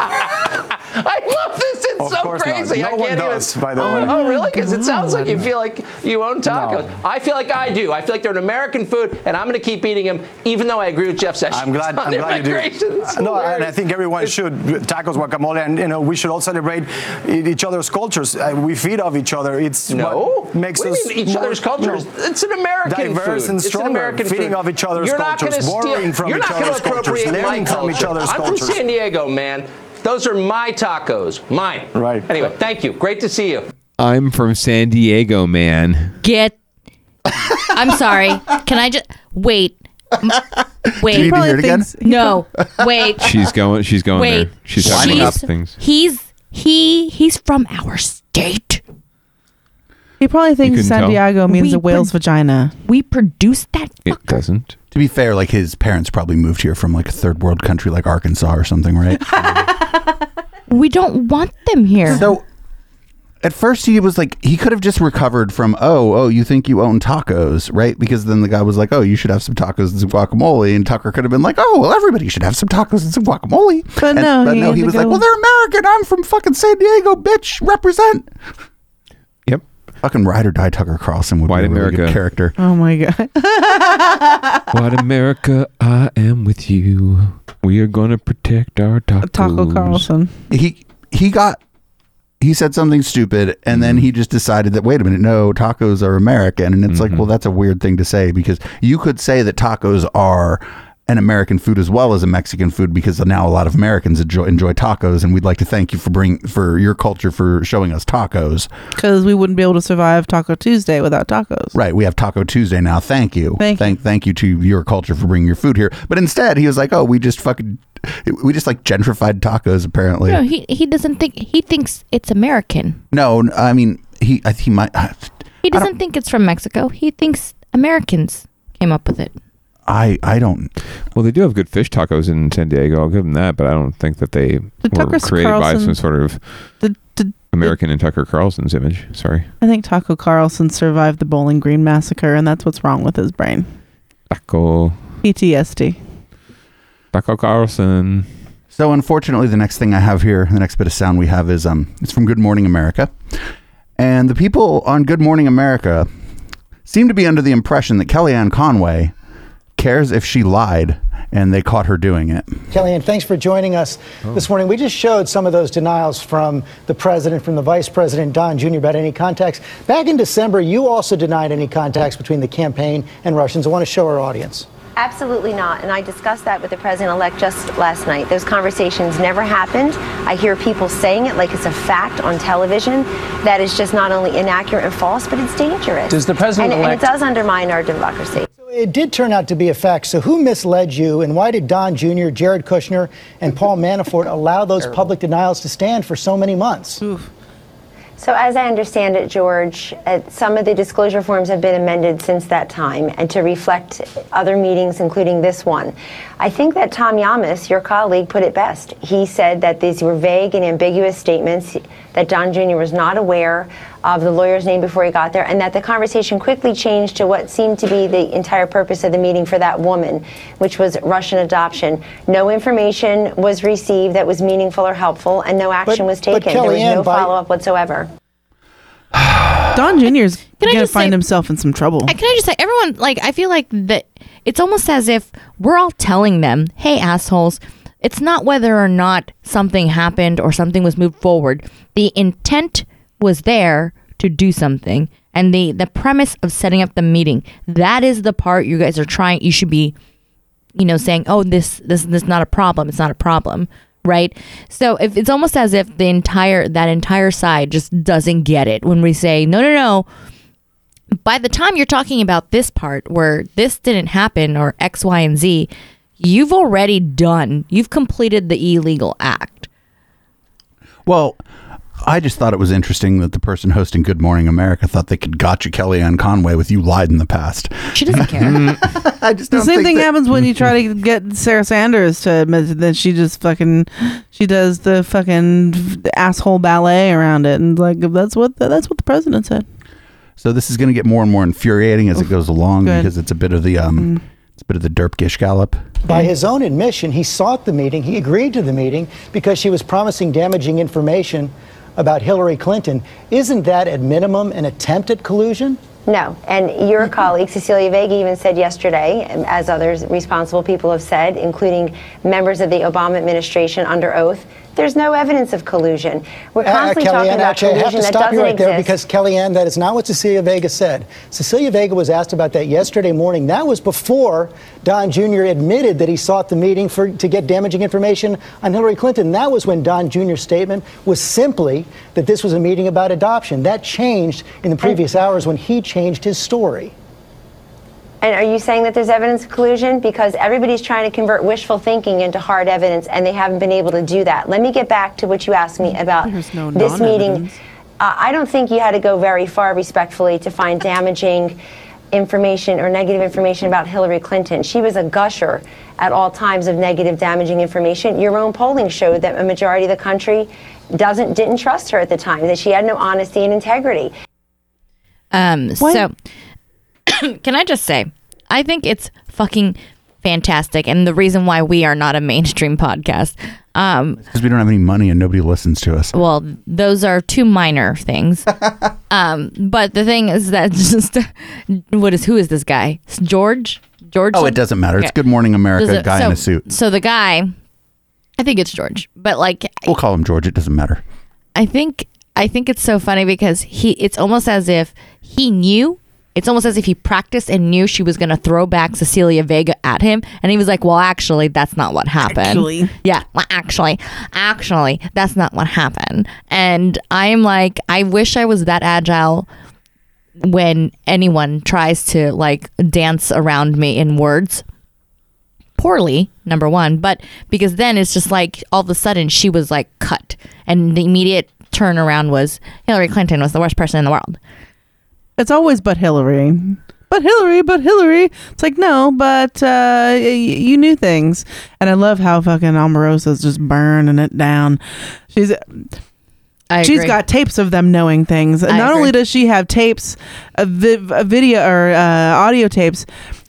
I love this. It's Of so course not. crazy. No I one does, even. by the oh, way. oh, really? Because it sounds like you feel like you own tacos. No. I feel like I do. I feel like they're an American food, and I'm going to keep eating them, even though I agree with Jeff Sessions. I'm glad. I'm glad you do. It's No, and I think everyone should tacos, guacamole, and you know we should all celebrate each other's cultures. Uh, we feed off each other. It's No. what makes What us mean each other's cultures? know, it's an American diverse food. and It's an. American feeding food. off each other's You're not cultures, borrowing steal, from You're each not going other's to cultures, appropriate my learning from each culture. other's I'm cultures. from San Diego, man. Those are my tacos. Mine. Right. Anyway, thank you. Great to see you. I'm from San Diego, man. Get. I'm sorry. Can I just wait? M- Wait. Do you need to hear it again? thinks- No. Wait. She's going. She's going Wait. there. She's talking about She's- things. He's he he's from our state. He probably thinks couldn't San tell? Diego means We a whale's vagina. We produced that. It doesn't. To be fair, like his parents probably moved here from like a third world country like Arkansas or something, right? We don't want them here. So at first he was like he could have just recovered from oh oh you think you own tacos right because then the guy was like oh you should have some tacos and some guacamole and Tucker could have been like oh well everybody should have some tacos and some guacamole But And- no, but he no had he to was like go- well they're American I'm from fucking San Diego bitch represent Yep fucking ride or die Tucker Carlson would White be a really good America. character Oh my god. White America, I am with you. We are gonna protect our tacos. Taco Carlson. he he got he said something stupid and then he mm-hmm. just decided that wait a minute no tacos are american and it's like mm-hmm. well that's a weird thing to say because you could say that tacos are an american food as well as a mexican food because now a lot of americans enjoy, enjoy tacos and we'd like to thank you for bring for your culture for showing us tacos Because we wouldn't be able to survive Taco Tuesday without tacos. right we have taco tuesday now thank you Thank thank, thank you to your culture for bringing your food here but instead he was like oh we just fucking we just like gentrified tacos apparently No, he he doesn't think he thinks it's American. No, i mean he. I, he might. I, He doesn't think it's from Mexico. He thinks Americans came up with it. I. I don't. Well, they do have good fish tacos in San Diego. I'll give them that, but I don't think that they were Tucker created by some sort of The, the, American and Tucker Carlson's image. Sorry, I think Taco Carlson survived the Bowling Green massacre, and that's what's wrong with his brain. taco. PTSD. Taco Carlson. So unfortunately, the next thing I have here, the next bit of sound we have is um, it's from Good Morning America, and the people on Good Morning America seem to be under the impression that Kellyanne Conway cares if she lied, and they caught her doing it. Kellyanne, thanks for joining us oh. this morning. We just showed some of those denials from the president, from the vice president, Don Jr., about any contacts. Back in December, you also denied any contacts between the campaign and Russians. I want to show our audience. Absolutely not. And I discussed that with the president elect just last night. Those conversations never happened. I hear people saying it like it's a fact on television. That is just not only inaccurate and false, but it's dangerous. Does the president and, and it does undermine our democracy. It did turn out to be a fact. So, who misled you, and why did Don Jr., Jared Kushner, and Paul Manafort allow those public denials to stand for so many months? So, as I understand it, George, uh, some of the disclosure forms have been amended since that time and to reflect other meetings, including this one. I think that Tom Llamas, your colleague, put it best. He said that these were vague and ambiguous statements, that Don Jr. was not aware of the lawyer's name before he got there, and that the conversation quickly changed to what seemed to be the entire purpose of the meeting for that woman, which was Russian adoption. No information was received that was meaningful or helpful, and no action was taken. there was no follow up whatsoever. Don Jr.'s Can I gonna just find say- himself in some trouble. Uh, Can I just say, everyone, like, I feel like that it's almost as if we're all telling them, hey, assholes, it's not whether or not something happened or something was moved forward. The intent was there to do something. And the, the premise of setting up the meeting, that is the part you guys are trying, you should be, you know, saying, oh, this, this, this is not a problem. It's not a problem. Right. So if it's almost as if the entire, that entire side just doesn't get it when we say, no, no, no, by the time you're talking about this part where this didn't happen or X, Y, and Z, you've already done, you've completed the illegal act. Well, I just thought it was interesting that the person hosting Good Morning America thought they could gotcha Kellyanne Conway with you lied in the past. She doesn't care. I just the don't same think thing that- happens when you try to get Sarah Sanders to admit that she just fucking she does the fucking asshole ballet around it and like that's what that's what the president said. So this is going to get more and more infuriating as it goes along Good. Mm. because it's a bit of the um, it's a bit of the derp gish gallop. By his own admission, he sought the meeting, he agreed to the meeting because she was promising damaging information about Hillary Clinton. Isn't that at minimum an attempt at collusion? No, and your colleague Cecilia Vega even said yesterday, as others responsible people have said, including members of the Obama administration under oath, there's no evidence of collusion. We're Uh, constantly talking about actually, I have collusion to that stop you doesn't right there exist. because Kellyanne, that is not what Cecilia Vega said. Cecilia Vega was asked about that yesterday morning. That was before Don Jr. admitted that he sought the meeting for to get damaging information on Hillary Clinton. That was when Don Jr.'s statement was simply that this was a meeting about adoption. That changed in the previous hours when he changed his story. And are you saying that there's evidence of collusion? Because everybody's trying to convert wishful thinking into hard evidence, and they haven't been able to do that. Let me get back to what you asked me about no this meeting. non-evidence. Uh, I don't think you had to go very far, respectfully, to find damaging information or negative information about Hillary Clinton. She was a gusher at all times of negative, damaging information. Your own polling showed that a majority of the country doesn't didn't trust her at the time. That she had no honesty and integrity. Um, so can I just say, I think it's fucking fantastic. And the reason why we are not a mainstream podcast, um, Because we don't have any money and nobody listens to us. well, those are two minor things. um, but the thing is that just what is who is this guy? It's George. George. Oh, it doesn't matter. It's Good Morning America, it- guy so, in a suit. So the guy, I think it's George, but like We'll call him George. It doesn't matter. I think I think it's so funny because he it's almost as if he knew it's almost as if he practiced and knew she was going to throw back Cecilia Vega at him and he was like, "Well, actually, that's not what happened." Actually. Yeah, well, actually, actually, that's not what happened. And I'm like, I wish I was that agile when anyone tries to like dance around me in words poorly number one but because then it's just like all of a sudden she was like cut and the immediate turnaround was hillary clinton was the worst person in the world It's always but Hillary. But Hillary, but Hillary. It's like no, but uh, y- you knew things, and I love how fucking Omarosa's just burning it down. She's I She's agree. got tapes of them knowing things. And I not agree. only does she have tapes, a, vi- a video or uh, audio tapes,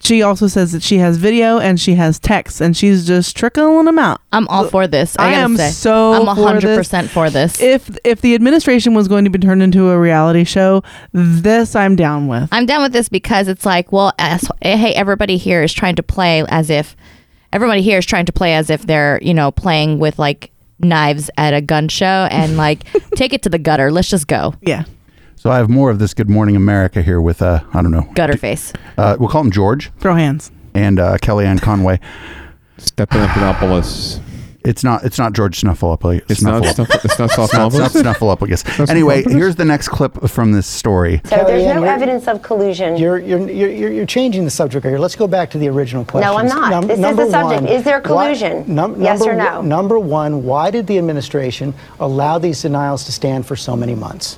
she also says that she has video and she has texts, and she's just trickling them out. I'm all for this. I, I am say. so I'm for hundred this. percent for this. If if the administration was going to be turned into a reality show, this I'm down with. I'm down with this because it's like, well, as, hey, everybody here is trying to play as if everybody here is trying to play as if they're, you know, playing with like knives at a gun show and like take it to the gutter. Let's just go. Yeah. So I have more of this Good Morning America here with uh I don't know Gutter face. uh we'll call him George Throw hands. and uh, Kellyanne Conway. Stephanopoulos. It's not. It's not George Snuffleupagus. It's not Snuff- it's not It's not, it's not Snuffleupagus? Snuffleupagus. Anyway, here's the next clip from this story. So there's no evidence of collusion. You're, you're, you're, you're you're changing the subject here. Let's go back to the original question. No, I'm not. This is the subject. Is there collusion? Yes number, or no? one- Number one, why did the administration allow these denials to stand for so many months?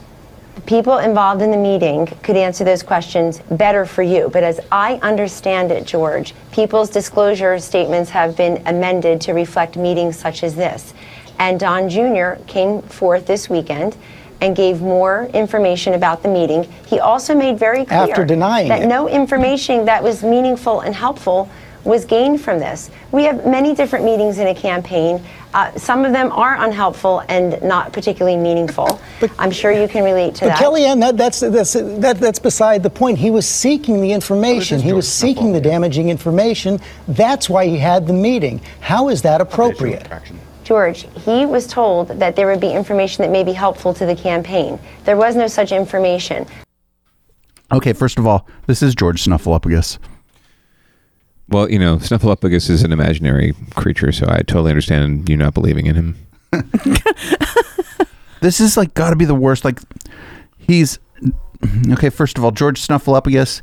People involved in the meeting could answer those questions better for you. But as I understand it, George, people's disclosure statements have been amended to reflect meetings such as this. And Don Jr. came forth this weekend and gave more information about the meeting. He also made very clear After denying that it. no information that was meaningful and helpful was gained from this. We have many different meetings in a campaign. Uh, some of them are unhelpful and not particularly meaningful. I'm sure you can relate to But that. Kellyanne, that, that's, that's, that, that's beside the point. He was seeking the information. He was seeking the damaging information. That's why he had the meeting. How is that appropriate? George, he was told that there would be information that may be helpful to the campaign. There was no such information. Okay, first of all, this is George Snuffleupagus. Well, you know, Snuffleupagus is an imaginary creature, so I totally understand you not believing in him. This is like got to be the worst. Like, he's okay. First of all, George Snuffleupagus,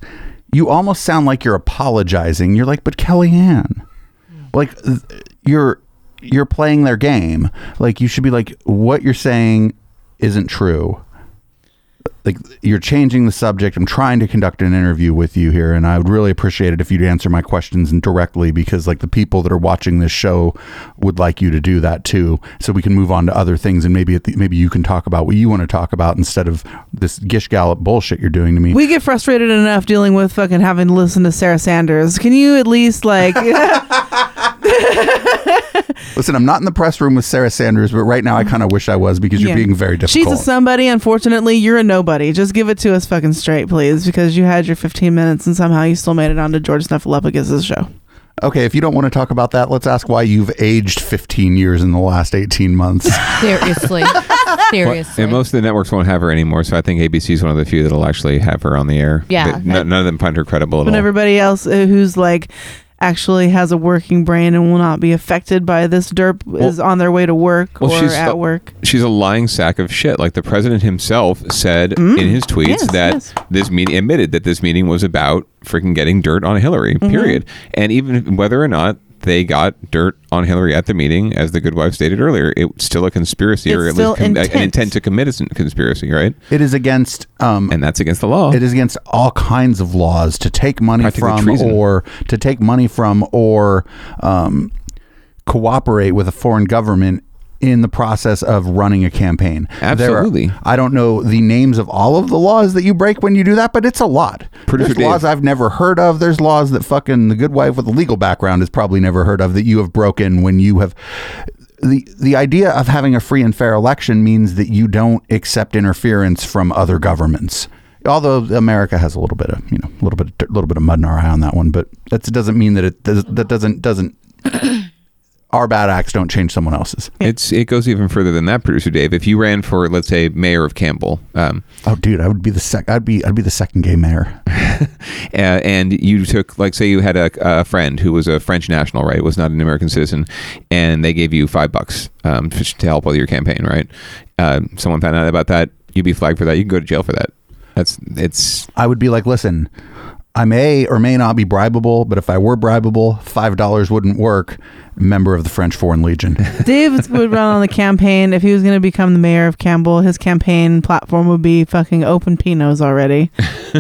you almost sound like you're apologizing. You're like, but Kellyanne, hmm. like th- you're you're playing their game. Like you should be like, what you're saying isn't true. Like you're changing the subject. I'm trying to conduct an interview with you here, and I would really appreciate it if you'd answer my questions directly because, like, the people that are watching this show would like you to do that too, so we can move on to other things, and maybe at the, maybe you can talk about what you want to talk about instead of this gish gallop bullshit you're doing to me. We get frustrated enough dealing with fucking having to listen to Sarah Sanders. Can you at least like Listen, I'm not in the press room with Sarah Sanders, but right now I kind of wish I was because you're Yeah. being very difficult. She's a somebody. Unfortunately, you're a nobody. Just give it to us fucking straight, please, because you had your 15 minutes and somehow you still made it onto George Snuffleupagus' show. Okay, if you don't want to talk about that, let's ask why you've aged 15 years in the last 18 months. Seriously. Seriously. And most of the networks won't have her anymore, so I think ABC is one of the few that'll actually have her on the air. Yeah. They- none, none of them find her credible at But all. everybody else uh, who's like actually has a working brain and will not be affected by this derp is on their way to work well, or at work. She's a lying sack of shit. Like the president himself said in his tweets Mm. Yes, that yes. this meeting admitted that this meeting was about freaking getting dirt on Hillary. Mhm. Period. And even whether or not they got dirt on Hillary at the meeting, as the good wife stated earlier, it's still a conspiracy, or at least com- an intent. intent to commit a conspiracy, right? It is against, um, and that's against the law. It is against all kinds of laws to take money from, treason. or to take money from, or um, cooperate with a foreign government in the process of running a campaign. There are- Absolutely. I don't know the names of all of the laws that you break when you do that, but it's a lot. Producer There's Dave. laws I've never heard of. There's laws that fucking the good wife with a legal background has probably never heard of that you have broken when you have the the idea of having a free and fair election means that you don't accept interference from other governments. Although America has a little bit of you know a little bit a little bit of mud in our eye on that one, but that doesn't mean that it does, that doesn't doesn't our bad acts don't change someone else's. It's it goes even further than that, producer Dave. If you ran for, let's say, mayor of Campbell, um, oh, dude, I would be the sec. I'd be I'd be the second gay mayor. uh, and you took, like, say, you had a, a friend who was a French national, right? Was not an American citizen, and they gave you five bucks um, to help with your campaign, right? Uh, someone found out about that, you'd be flagged for that. You can go to jail for that. That's it's. I would be like, listen, I may or may not be bribable, but if I were bribable, five dollars wouldn't work. Member of the French Foreign Legion. Dave would run on the campaign if he was going to become the mayor of Campbell. His campaign platform would be fucking open pinos already.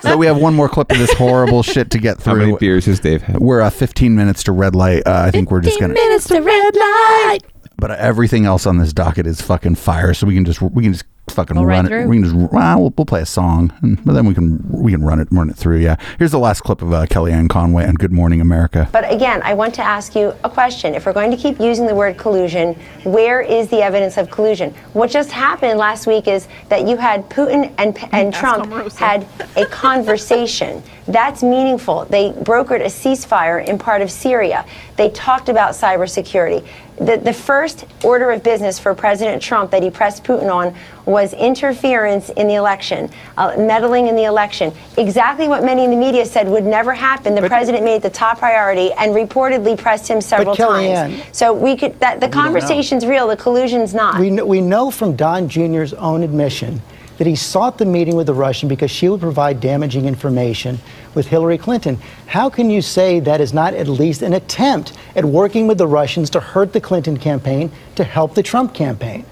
so we have one more clip of this horrible shit to get through. How many beers has Dave had? We're uh, 15 minutes to red light. Uh, I think we're just gonna. minutes to red light. But everything else on this docket is fucking fire. So we can just we can just fucking Go right run it. through. We can just well, we'll, we'll play a song, and, but then we can we can run it run it through. Yeah. Here's the last clip of uh, Kellyanne Conway on Good Morning America. But again, I want to ask you a question. If we're going to keep using the word collusion, where is the evidence of collusion? What just happened last week is that you had Putin and, and Trump had a conversation. That's meaningful. They brokered a ceasefire in part of Syria. They talked about cybersecurity. The, the first order of business for President Trump that he pressed Putin on was interference in the election, uh, meddling in the election. Exactly what many in the media said would never happen. The president made it the top priority and reportedly pressed him several times. So we could that the conversation's real, the collusion's not. We know, we know from Don Jr.'s own admission that he sought the meeting with the Russian because she would provide damaging information with Hillary Clinton. How can you say that is not at least an attempt at working with the Russians to hurt the Clinton campaign to help the Trump campaign?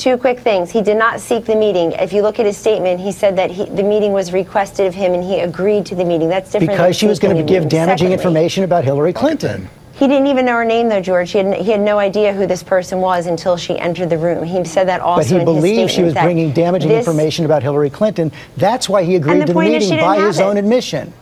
Two quick things. He did not seek the meeting. If you look at his statement, he said that he, the meeting was requested of him and he agreed to the meeting. That's different. than Because she was going to give meeting. damaging Secondly, information about Hillary Clinton. He didn't even know her name, though, George. He had, he had no idea who this person was until she entered the room. He said that also But he in his believed she was bringing damaging information about Hillary Clinton. That's why he agreed the to the point is she meeting by his it. own admission.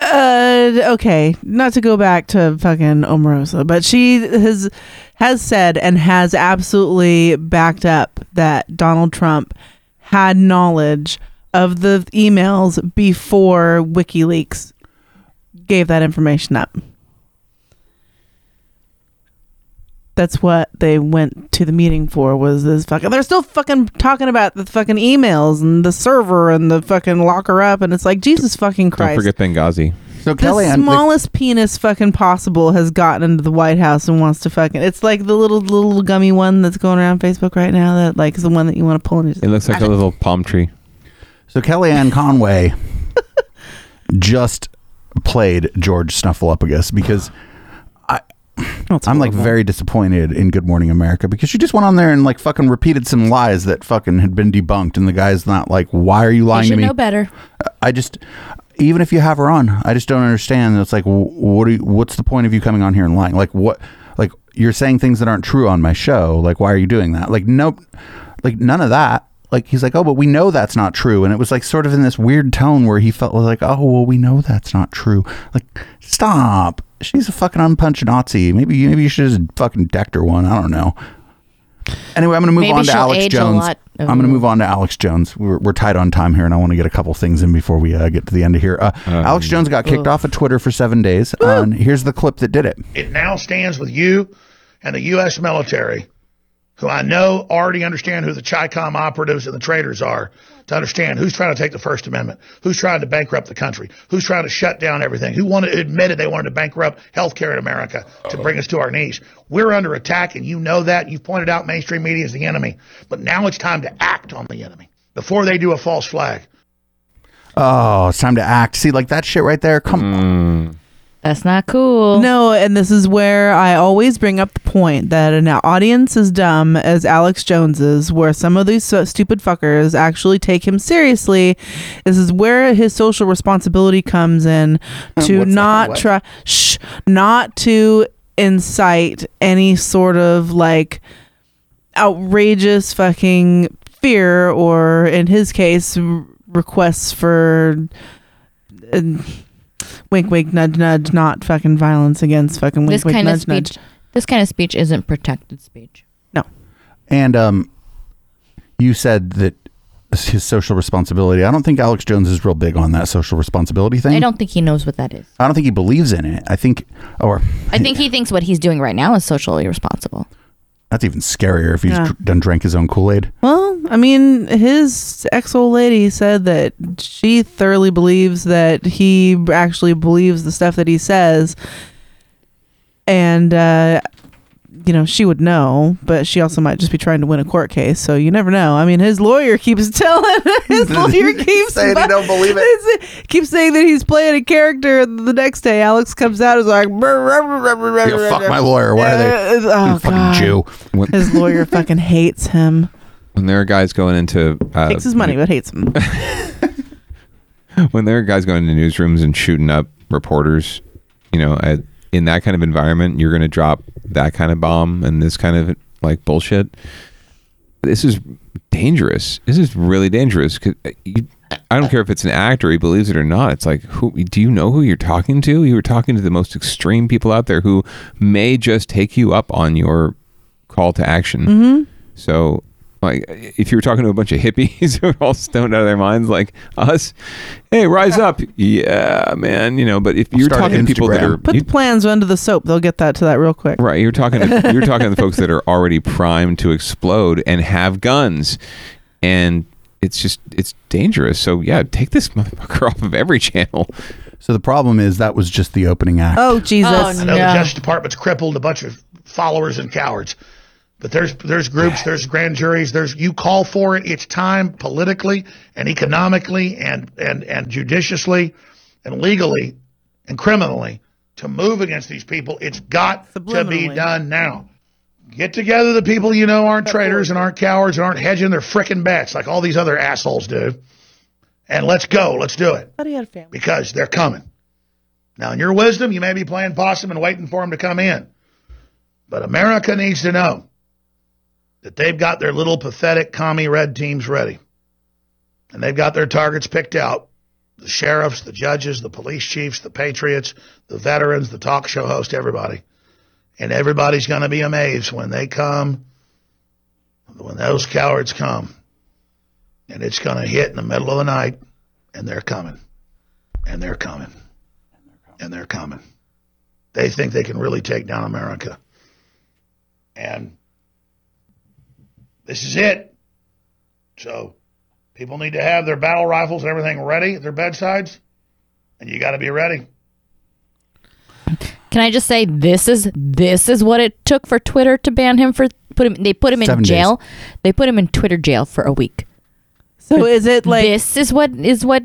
Uh, okay, not to go back to fucking Omarosa, but she has has said and has absolutely backed up that Donald Trump had knowledge of the emails before WikiLeaks gave that information up. That's what they went to the meeting for was this fucking they're still fucking talking about the fucking emails and the server and the fucking locker up and it's like Jesus fucking Don't Christ. forget Benghazi. So the smallest penis fucking possible has gotten into the White House and wants to fucking. It's like the little little gummy one that's going around Facebook right now. That like is the one that you want to pull in. It looks like a little palm tree. So Kellyanne Conway just played George Snuffleupagus because I I'm like very disappointed in Good Morning America because she just went on there and like fucking repeated some lies that fucking had been debunked and the guy's not like why are you You lying to me? know better. I just even if you have her on, I just don't understand. It's like what you, what's the point of you coming on here and lying? Like what like you're saying things that aren't true on my show. Like why are you doing that? Like nope. Like none of that. Like he's like, "Oh, but we know that's not true." And it was like sort of in this weird tone where he felt like, "Oh, well, we know that's not true." Like stop. She's a fucking unpunched Nazi. Maybe maybe you should just fucking decked her one. I don't know. Anyway, I'm going to move Maybe on to she'll Alex age a Jones. lot. I'm going to move on to Alex Jones. We're, we're tight on time here, and I want to get a couple things in before we uh, get to the end of here. Uh, Alex Jones got kicked ugh. off of Twitter for seven days. Uh, and here's the clip that did it. It now stands with you and the U.S. military, who I know already understand who the CHICOM operatives and the traitors are, to understand who's trying to take the First Amendment, who's trying to bankrupt the country, who's trying to shut down everything, who wanted, admitted they wanted to bankrupt healthcare in America to bring us to our knees. We're under attack, and you know that. You've pointed out mainstream media is the enemy. But now it's time to act on the enemy before they do a false flag. Oh, it's time to act. See, like that shit right there. Come on. Hmm. That's not cool. No, and this is where I always bring up the point that an audience as dumb as Alex Jones is, where some of these so- stupid fuckers actually take him seriously. This is where his social responsibility comes in to What's that? not try, shh, not to incite any sort of like outrageous fucking fear, or in his case, r- requests for. Uh, wink, wink, nudge, nudge, not fucking violence against fucking wink, This wink, kind of speech. nudge. This kind of speech isn't protected speech. No. And um, you said that his social responsibility. I don't think Alex Jones is real big on that social responsibility thing. I don't think he knows what that is. I don't think he believes in it. I think, or I think he thinks what he's doing right now is socially responsible. That's even scarier if he's Yeah. dr- done drank his own Kool Aid. Well, I mean, his ex old lady said that she thoroughly believes that he actually believes the stuff that he says. And, uh, you know, she would know, but she also might just be trying to win a court case. So you never know. I mean, his lawyer keeps telling, his lawyer keeps Saying he don't believe it. keeps saying that he's playing a character. And the next day, Alex comes out is like, Yeah, fuck my lawyer. Why are they? Uh, oh, fucking. Jew. His lawyer fucking hates him. When there are guys going into uh, Takes his money, but hates him. when there are guys going into newsrooms and shooting up reporters, you know, at, in that kind of environment, you're going to drop that kind of bomb and this kind of like bullshit. This is dangerous. This is really dangerous. 'Cause you, I don't care if it's an actor, he believes it or not. It's like, who do you know who you're talking to? You were talking to the most extreme people out there who may just take you up on your call to action. Mhm. So, like, if you were talking to a bunch of hippies who are all stoned out of their minds, like us, hey, rise up, yeah, man, you know. But if you're Start talking to people that Instagram. are Put you- the plans under the soap. They'll get that to that real quick. Right, you're talking to you're talking to the folks that are already primed to explode and have guns, and it's just it's dangerous. So yeah, take this motherfucker off of every channel. So the problem is that was just the opening act. Oh Jesus! Oh, I know the Justice Department's crippled a bunch of followers and cowards. But there's there's groups, there's grand juries, there's you call for it. It's time politically and economically and and and judiciously and legally and criminally to move against these people. It's got to be done now. Get together the people you know aren't traitors and aren't cowards and aren't hedging their frickin' bets like all these other assholes do. And let's go. Let's do it Thought he had a family. because they're coming. Now, in your wisdom, you may be playing possum and waiting for them to come in. But America needs to know that they've got their little pathetic commie red teams ready. And they've got their targets picked out the sheriffs, the judges, the police chiefs, the patriots, the veterans, the talk show host, everybody. And everybody's going to be amazed when they come, when those cowards come. And it's going to hit in the middle of the night, and they're coming. And they're coming. And they're coming. They think they can really take down America. And this is it. So people need to have their battle rifles and everything ready at their bedsides. And you got to be ready. Can I just say this is this is what it took for Twitter to ban him for put him they put him in Seven days. jail. They put him in Twitter jail for a week. So is it like this is what is what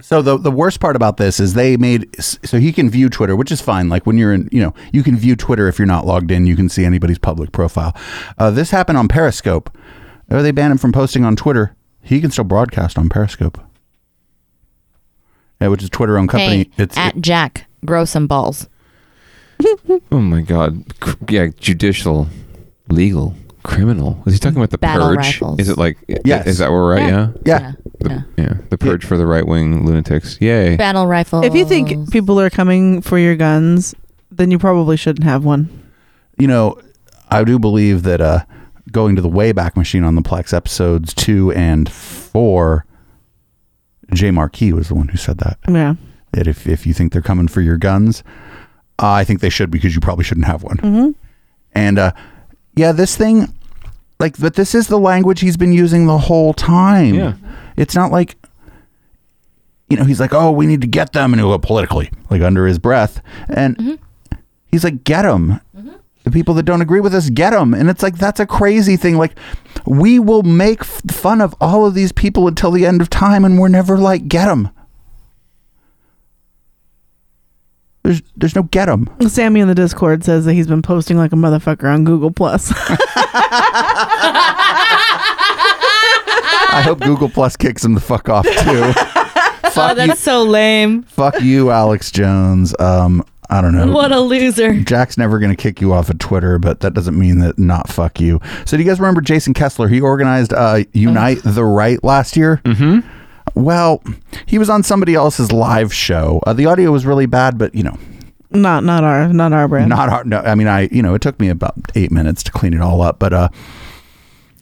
So the the worst part about this is they made so he can view Twitter, which is fine. Like when you're in, you know, you can view Twitter if you're not logged in. You can see anybody's public profile. Uh, this happened on Periscope. Oh, they banned him from posting on Twitter. He can still broadcast on Periscope. Yeah, which is Twitter owned company. hey, it's at Jack grow some balls. Oh my god, yeah, judicial, legal, criminal. Is he talking about the Battle purge? rifles. Is it like? Yes. Is that where we're at? Yeah. Yeah. The, yeah. The purge for the right wing lunatics. Yay. Battle rifle. if you think people are coming for your guns, then you probably shouldn't have one. you know, I do believe that uh, going to the Wayback Machine on the Plex episodes two and four, Jay Marquis was the one who said that. Yeah. That if, if you think they're coming for your guns, uh, I think they should because you probably shouldn't have one. Mm-hmm. And uh, yeah, this thing, like, but this is the language he's been using the whole time. Yeah. It's not like, you know, he's like, oh, we need to get them, and he'll go politically, like under his breath. And mm-hmm. he's like, get them. Mm-hmm. The people that don't agree with us, get them. And it's like, that's a crazy thing. Like, we will make f- fun of all of these people until the end of time, and we're never like, get them. There's, there's no get them. Sammy in the Discord says that he's been posting like a motherfucker on Google Plus. I hope Google Plus kicks him the fuck off too. oh, fuck you, that's so lame. fuck you, Alex Jones. Um, I don't know. What a loser. Jack's never going to kick you off of Twitter, but that doesn't mean that not fuck you. So, do you guys remember Jason Kessler? He organized uh, Unite the Right last year. Mm-hmm. Well, he was on somebody else's live show. Uh, the audio was really bad, but you know, not not our not our brand. not hard. No, I mean, I you know, it took me about eight minutes to clean it all up, but uh,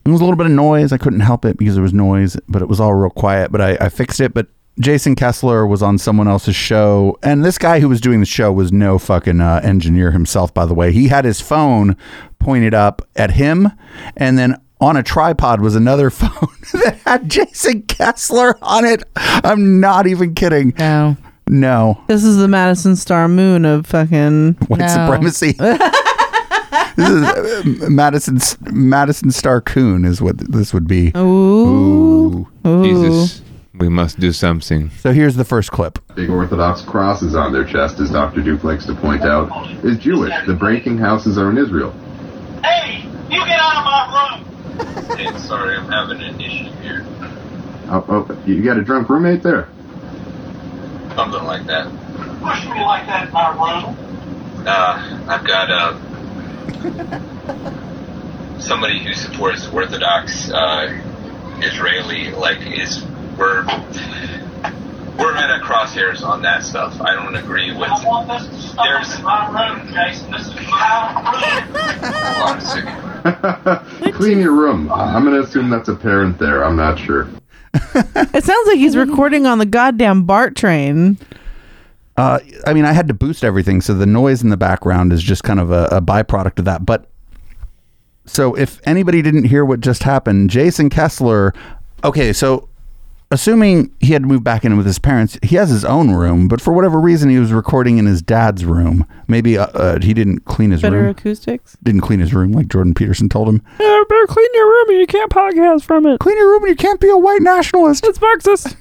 there was a little bit of noise. I couldn't help it because there was noise, but it was all real quiet. But I, I fixed it. But Jason Kessler was on someone else's show, and this guy who was doing the show was no fucking uh, engineer himself. By the way, he had his phone pointed up at him, and then on a tripod was another phone that had Jason Kessler on it. I'm not even kidding. No. No. This is the Madison Star Moon of fucking White No. supremacy. this is uh, Madison Madison Star Coon is what this would be. Ooh. Ooh. Jesus, we must do something. So here's the first clip. Big Orthodox crosses on their chest, as Dr. Duke likes to point out, is Jewish. The breaking houses are in Israel. Hey, you get out of my room! Hey, sorry, I'm having an issue here. Oh, oh, you got a drunk roommate there? Something like that. Push me like that in my room. uh, I've got uh, somebody who supports Orthodox uh, Israeli, like, is we're we're at a crosshairs on that stuff. I don't agree with. There's. Hold on a second. Clean your room. I'm going to assume that's a parent there. I'm not sure. It sounds like he's recording on the goddamn BART train. Uh, I mean, I had to boost everything, so the noise in the background is just kind of a, a byproduct of that. But so, if anybody didn't hear what just happened, Jason Kessler. Okay, so assuming he had moved back in with his parents, he has his own room, but for whatever reason, he was recording in his dad's room. Maybe uh, uh, he didn't clean his room. Better room. acoustics. Didn't clean his room like Jordan Peterson told him. Yeah, better clean your room and you can't podcast from it. Clean your room and you can't be a white nationalist. It's Marxist.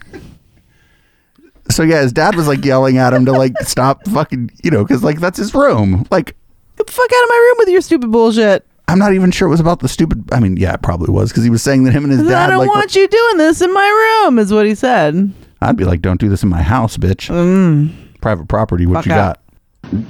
So yeah, his dad was like yelling at him to like stop fucking, you know, because like that's his room. Like, Get the fuck out of my room with your stupid bullshit. I'm not even sure it was about the stupid. I mean, yeah, it probably was because he was saying that him and his dad. I dad don't like. want you doing this in my room, is what he said. I'd be like, don't do this in my house, bitch. Mm. Private property. What Fuck you out. got?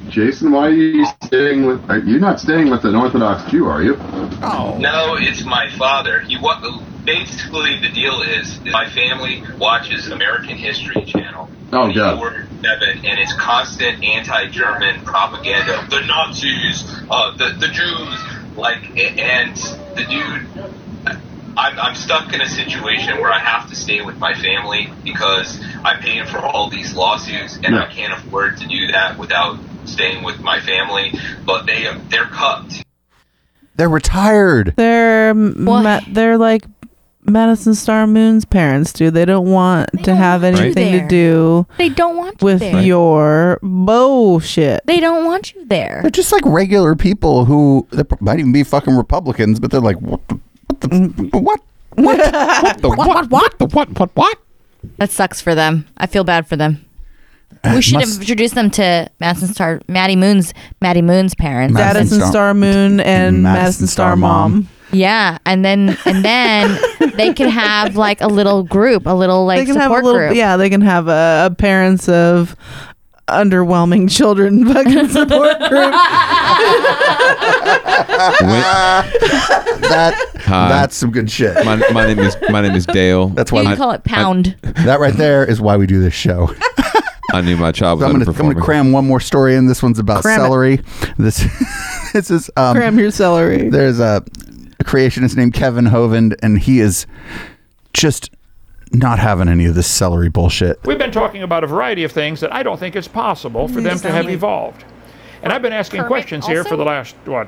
Jason, why are you staying with? Are you're not staying with an Orthodox Jew, are you? Oh no, it's my father. He wa- basically the deal is my family watches American History Channel. Oh, yeah. 24/7, and it's constant anti-German propaganda. The Nazis, uh, the the Jews, like, and the dude. I'm, I'm stuck in a situation where I have to stay with my family because I'm paying for all these lawsuits, and I can't afford to do that without staying with my family. But they they're cut. They're retired. They're ma- they're like Madison Star Moon's parents, dude. They don't want to have want anything to do They don't want you with there. your bullshit. They don't want you there. They're just like regular people who they might even be fucking Republicans, but they're like, what the, what the, what? What? what the what? What the what? What? What? That sucks for them. I feel bad for them. Uh, We should must- have introduced them to Madison Star, Maddie Moon's, Maddie Moon's parents. Madison Star Moon and Madison Star Mom. Yeah, and then and then they can have like a little group, a little like they can have a support little, group. yeah. They can have a, a parents of underwhelming children fucking support group. that Hi. that's some good shit. My, my name is my name is Dale. That's why You I- call it pound. that right there is why we do this show. I knew my child So was I'm gonna, I'm gonna cram one more story in. This one's about Cram it. celery. This this is um, Cram your celery. There's a, a creationist named Kevin Hovind, and he is just not having any of this celery bullshit. We've been talking about a variety of things that I don't think it's possible for them to have evolved. And I've been asking Kermit questions here for the last, what,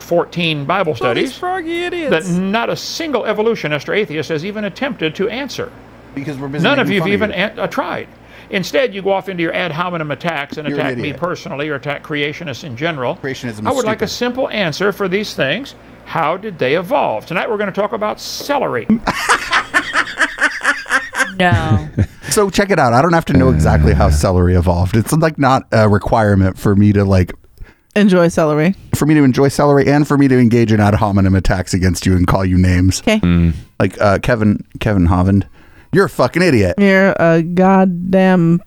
14 Bible studies froggy that not a single evolutionist or atheist has even attempted to answer. Because we're busy None of you have even you. an- uh, tried. Instead, you go off into your ad hominem attacks and You're an attack me personally or attack creationists in general. Creationism I would like a simple answer for these things. How did they evolve? Tonight we're going to talk about celery. No. So check it out. I don't have to know exactly how celery evolved. It's like not a requirement for me to like Enjoy celery. for me to enjoy celery and for me to engage in ad hominem attacks against you and call you names. Okay. Like uh, Kevin Kevin Hovind. You're a fucking idiot. You're a goddamn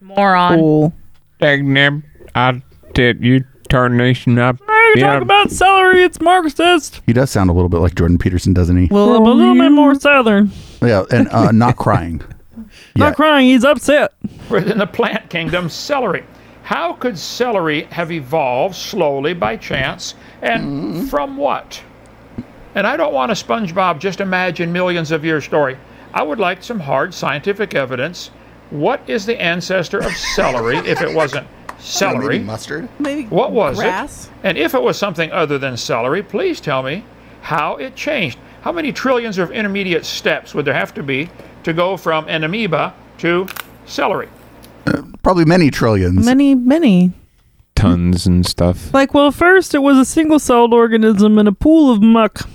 Moron. fool. Dagnam, I did you turn this up. you talk about celery, it's Marxist. He does sound a little bit like Jordan Peterson, doesn't he? Well, a little bit more southern. Yeah, and uh, not crying. Not crying, he's upset. Within the plant kingdom, celery. How could celery have evolved slowly by chance and from what? And I don't want a SpongeBob just imagine millions of year story. I would like some hard scientific evidence. What is the ancestor of celery if it wasn't celery? Maybe mustard. Maybe What was grass? it? And if it was something other than celery, please tell me how it changed. How many trillions of intermediate steps would there have to be to go from an amoeba to celery? Probably many trillions. Many, many. Tons and stuff. Like, well, first it was a single celled organism in a pool of muck.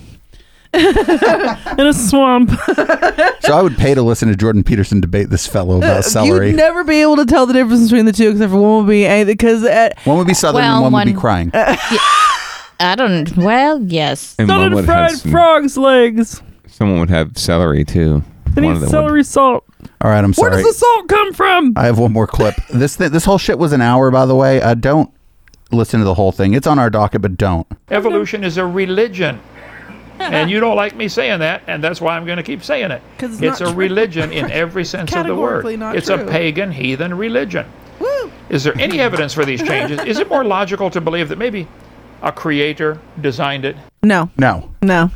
in a swamp. So I would pay to listen to Jordan Peterson debate this fellow about uh, celery. You'd never be able to tell the difference between the two, except for one would be anything. Because at, one would be southern Well, and one, would be one- crying. I don't. Well, yes. And one Southern would fried have some, frog's legs. someone would have celery too. They need of them would. celery salt. All right, I'm sorry. Where does the salt come from? I have one more clip. This th- this whole shit was an hour, by the way. I don't listen to the whole thing. It's on our docket, but don't. Evolution is a religion. And you don't like me saying that, and that's why I'm going to keep saying it. 'Cause it's It's not a true. religion in every sense of the word. Not It's true. a pagan, heathen religion. Is there any evidence for these changes? Is it more logical to believe that maybe a creator designed it? No. No. No.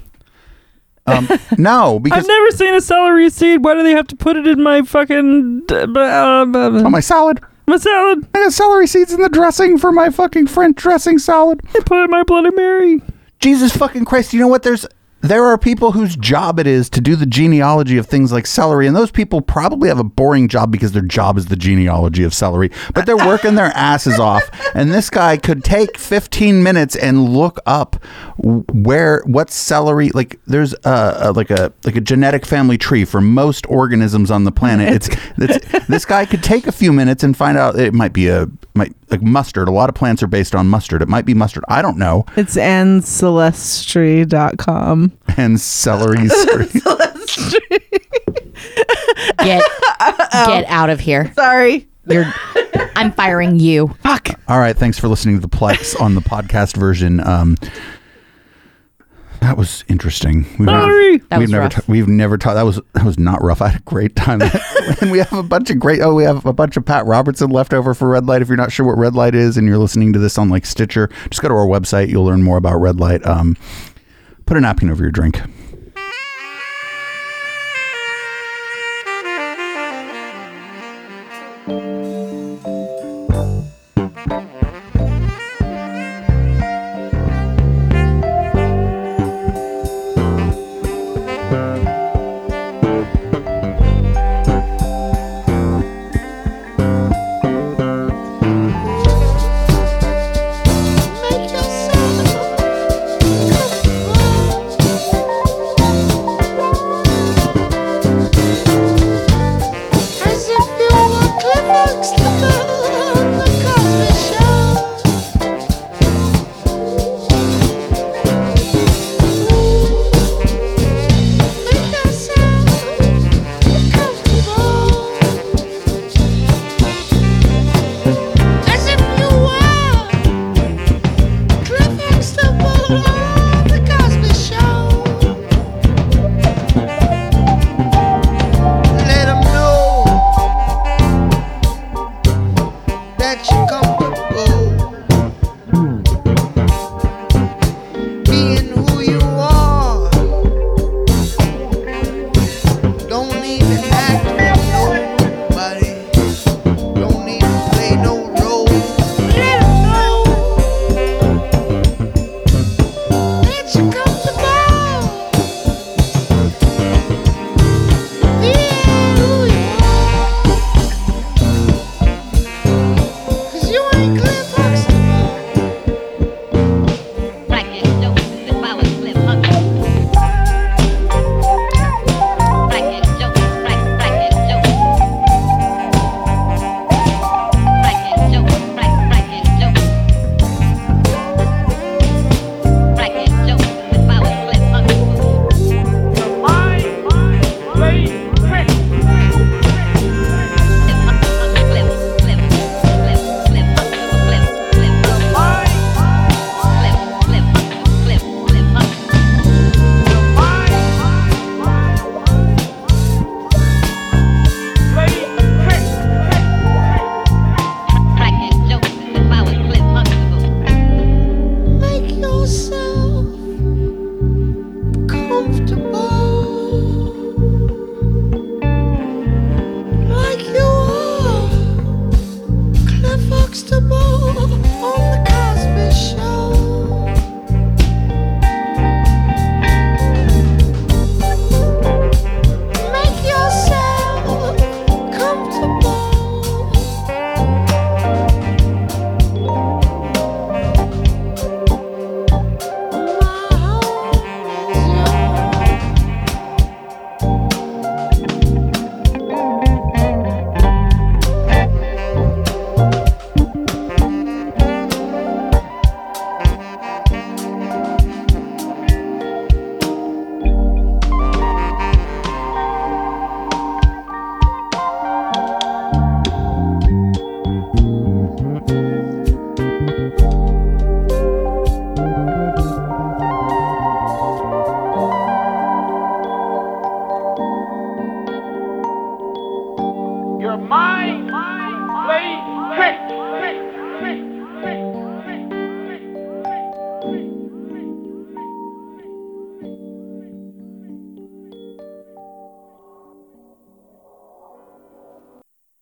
Um, no, because I've never seen a celery seed. Why do they have to put it in my fucking uh, uh, oh, my salad. My salad. I got celery seeds in the dressing for my fucking French dressing salad. I put it in my Bloody Mary. Jesus fucking Christ! You know what? There's there are people whose job it is to do the genealogy of things like celery, and those people probably have a boring job because their job is the genealogy of celery. But they're working their asses off, and this guy could take 15 minutes and look up where what celery like. There's a, a like a like a genetic family tree for most organisms on the planet. It's, it's this guy could take a few minutes and find out it might be a might like mustard. A lot of plants are based on mustard. It might be mustard. I don't know. It's ancelestry.com. And celery street. Get get out of here. Sorry. You're I'm firing you. Fuck. All right, thanks for listening to the Plex on the podcast version. Um, that was interesting. We've Sorry. That we've was never rough. ta- we've never taught that was that was not rough. I had a great time, and we have a bunch of great. Oh, we have a bunch of Pat Robertson left over for Red Light. If you're not sure what Red Light is, and you're listening to this on like Stitcher, just go to our website. You'll learn more about Red Light. Um, put a napkin over your drink.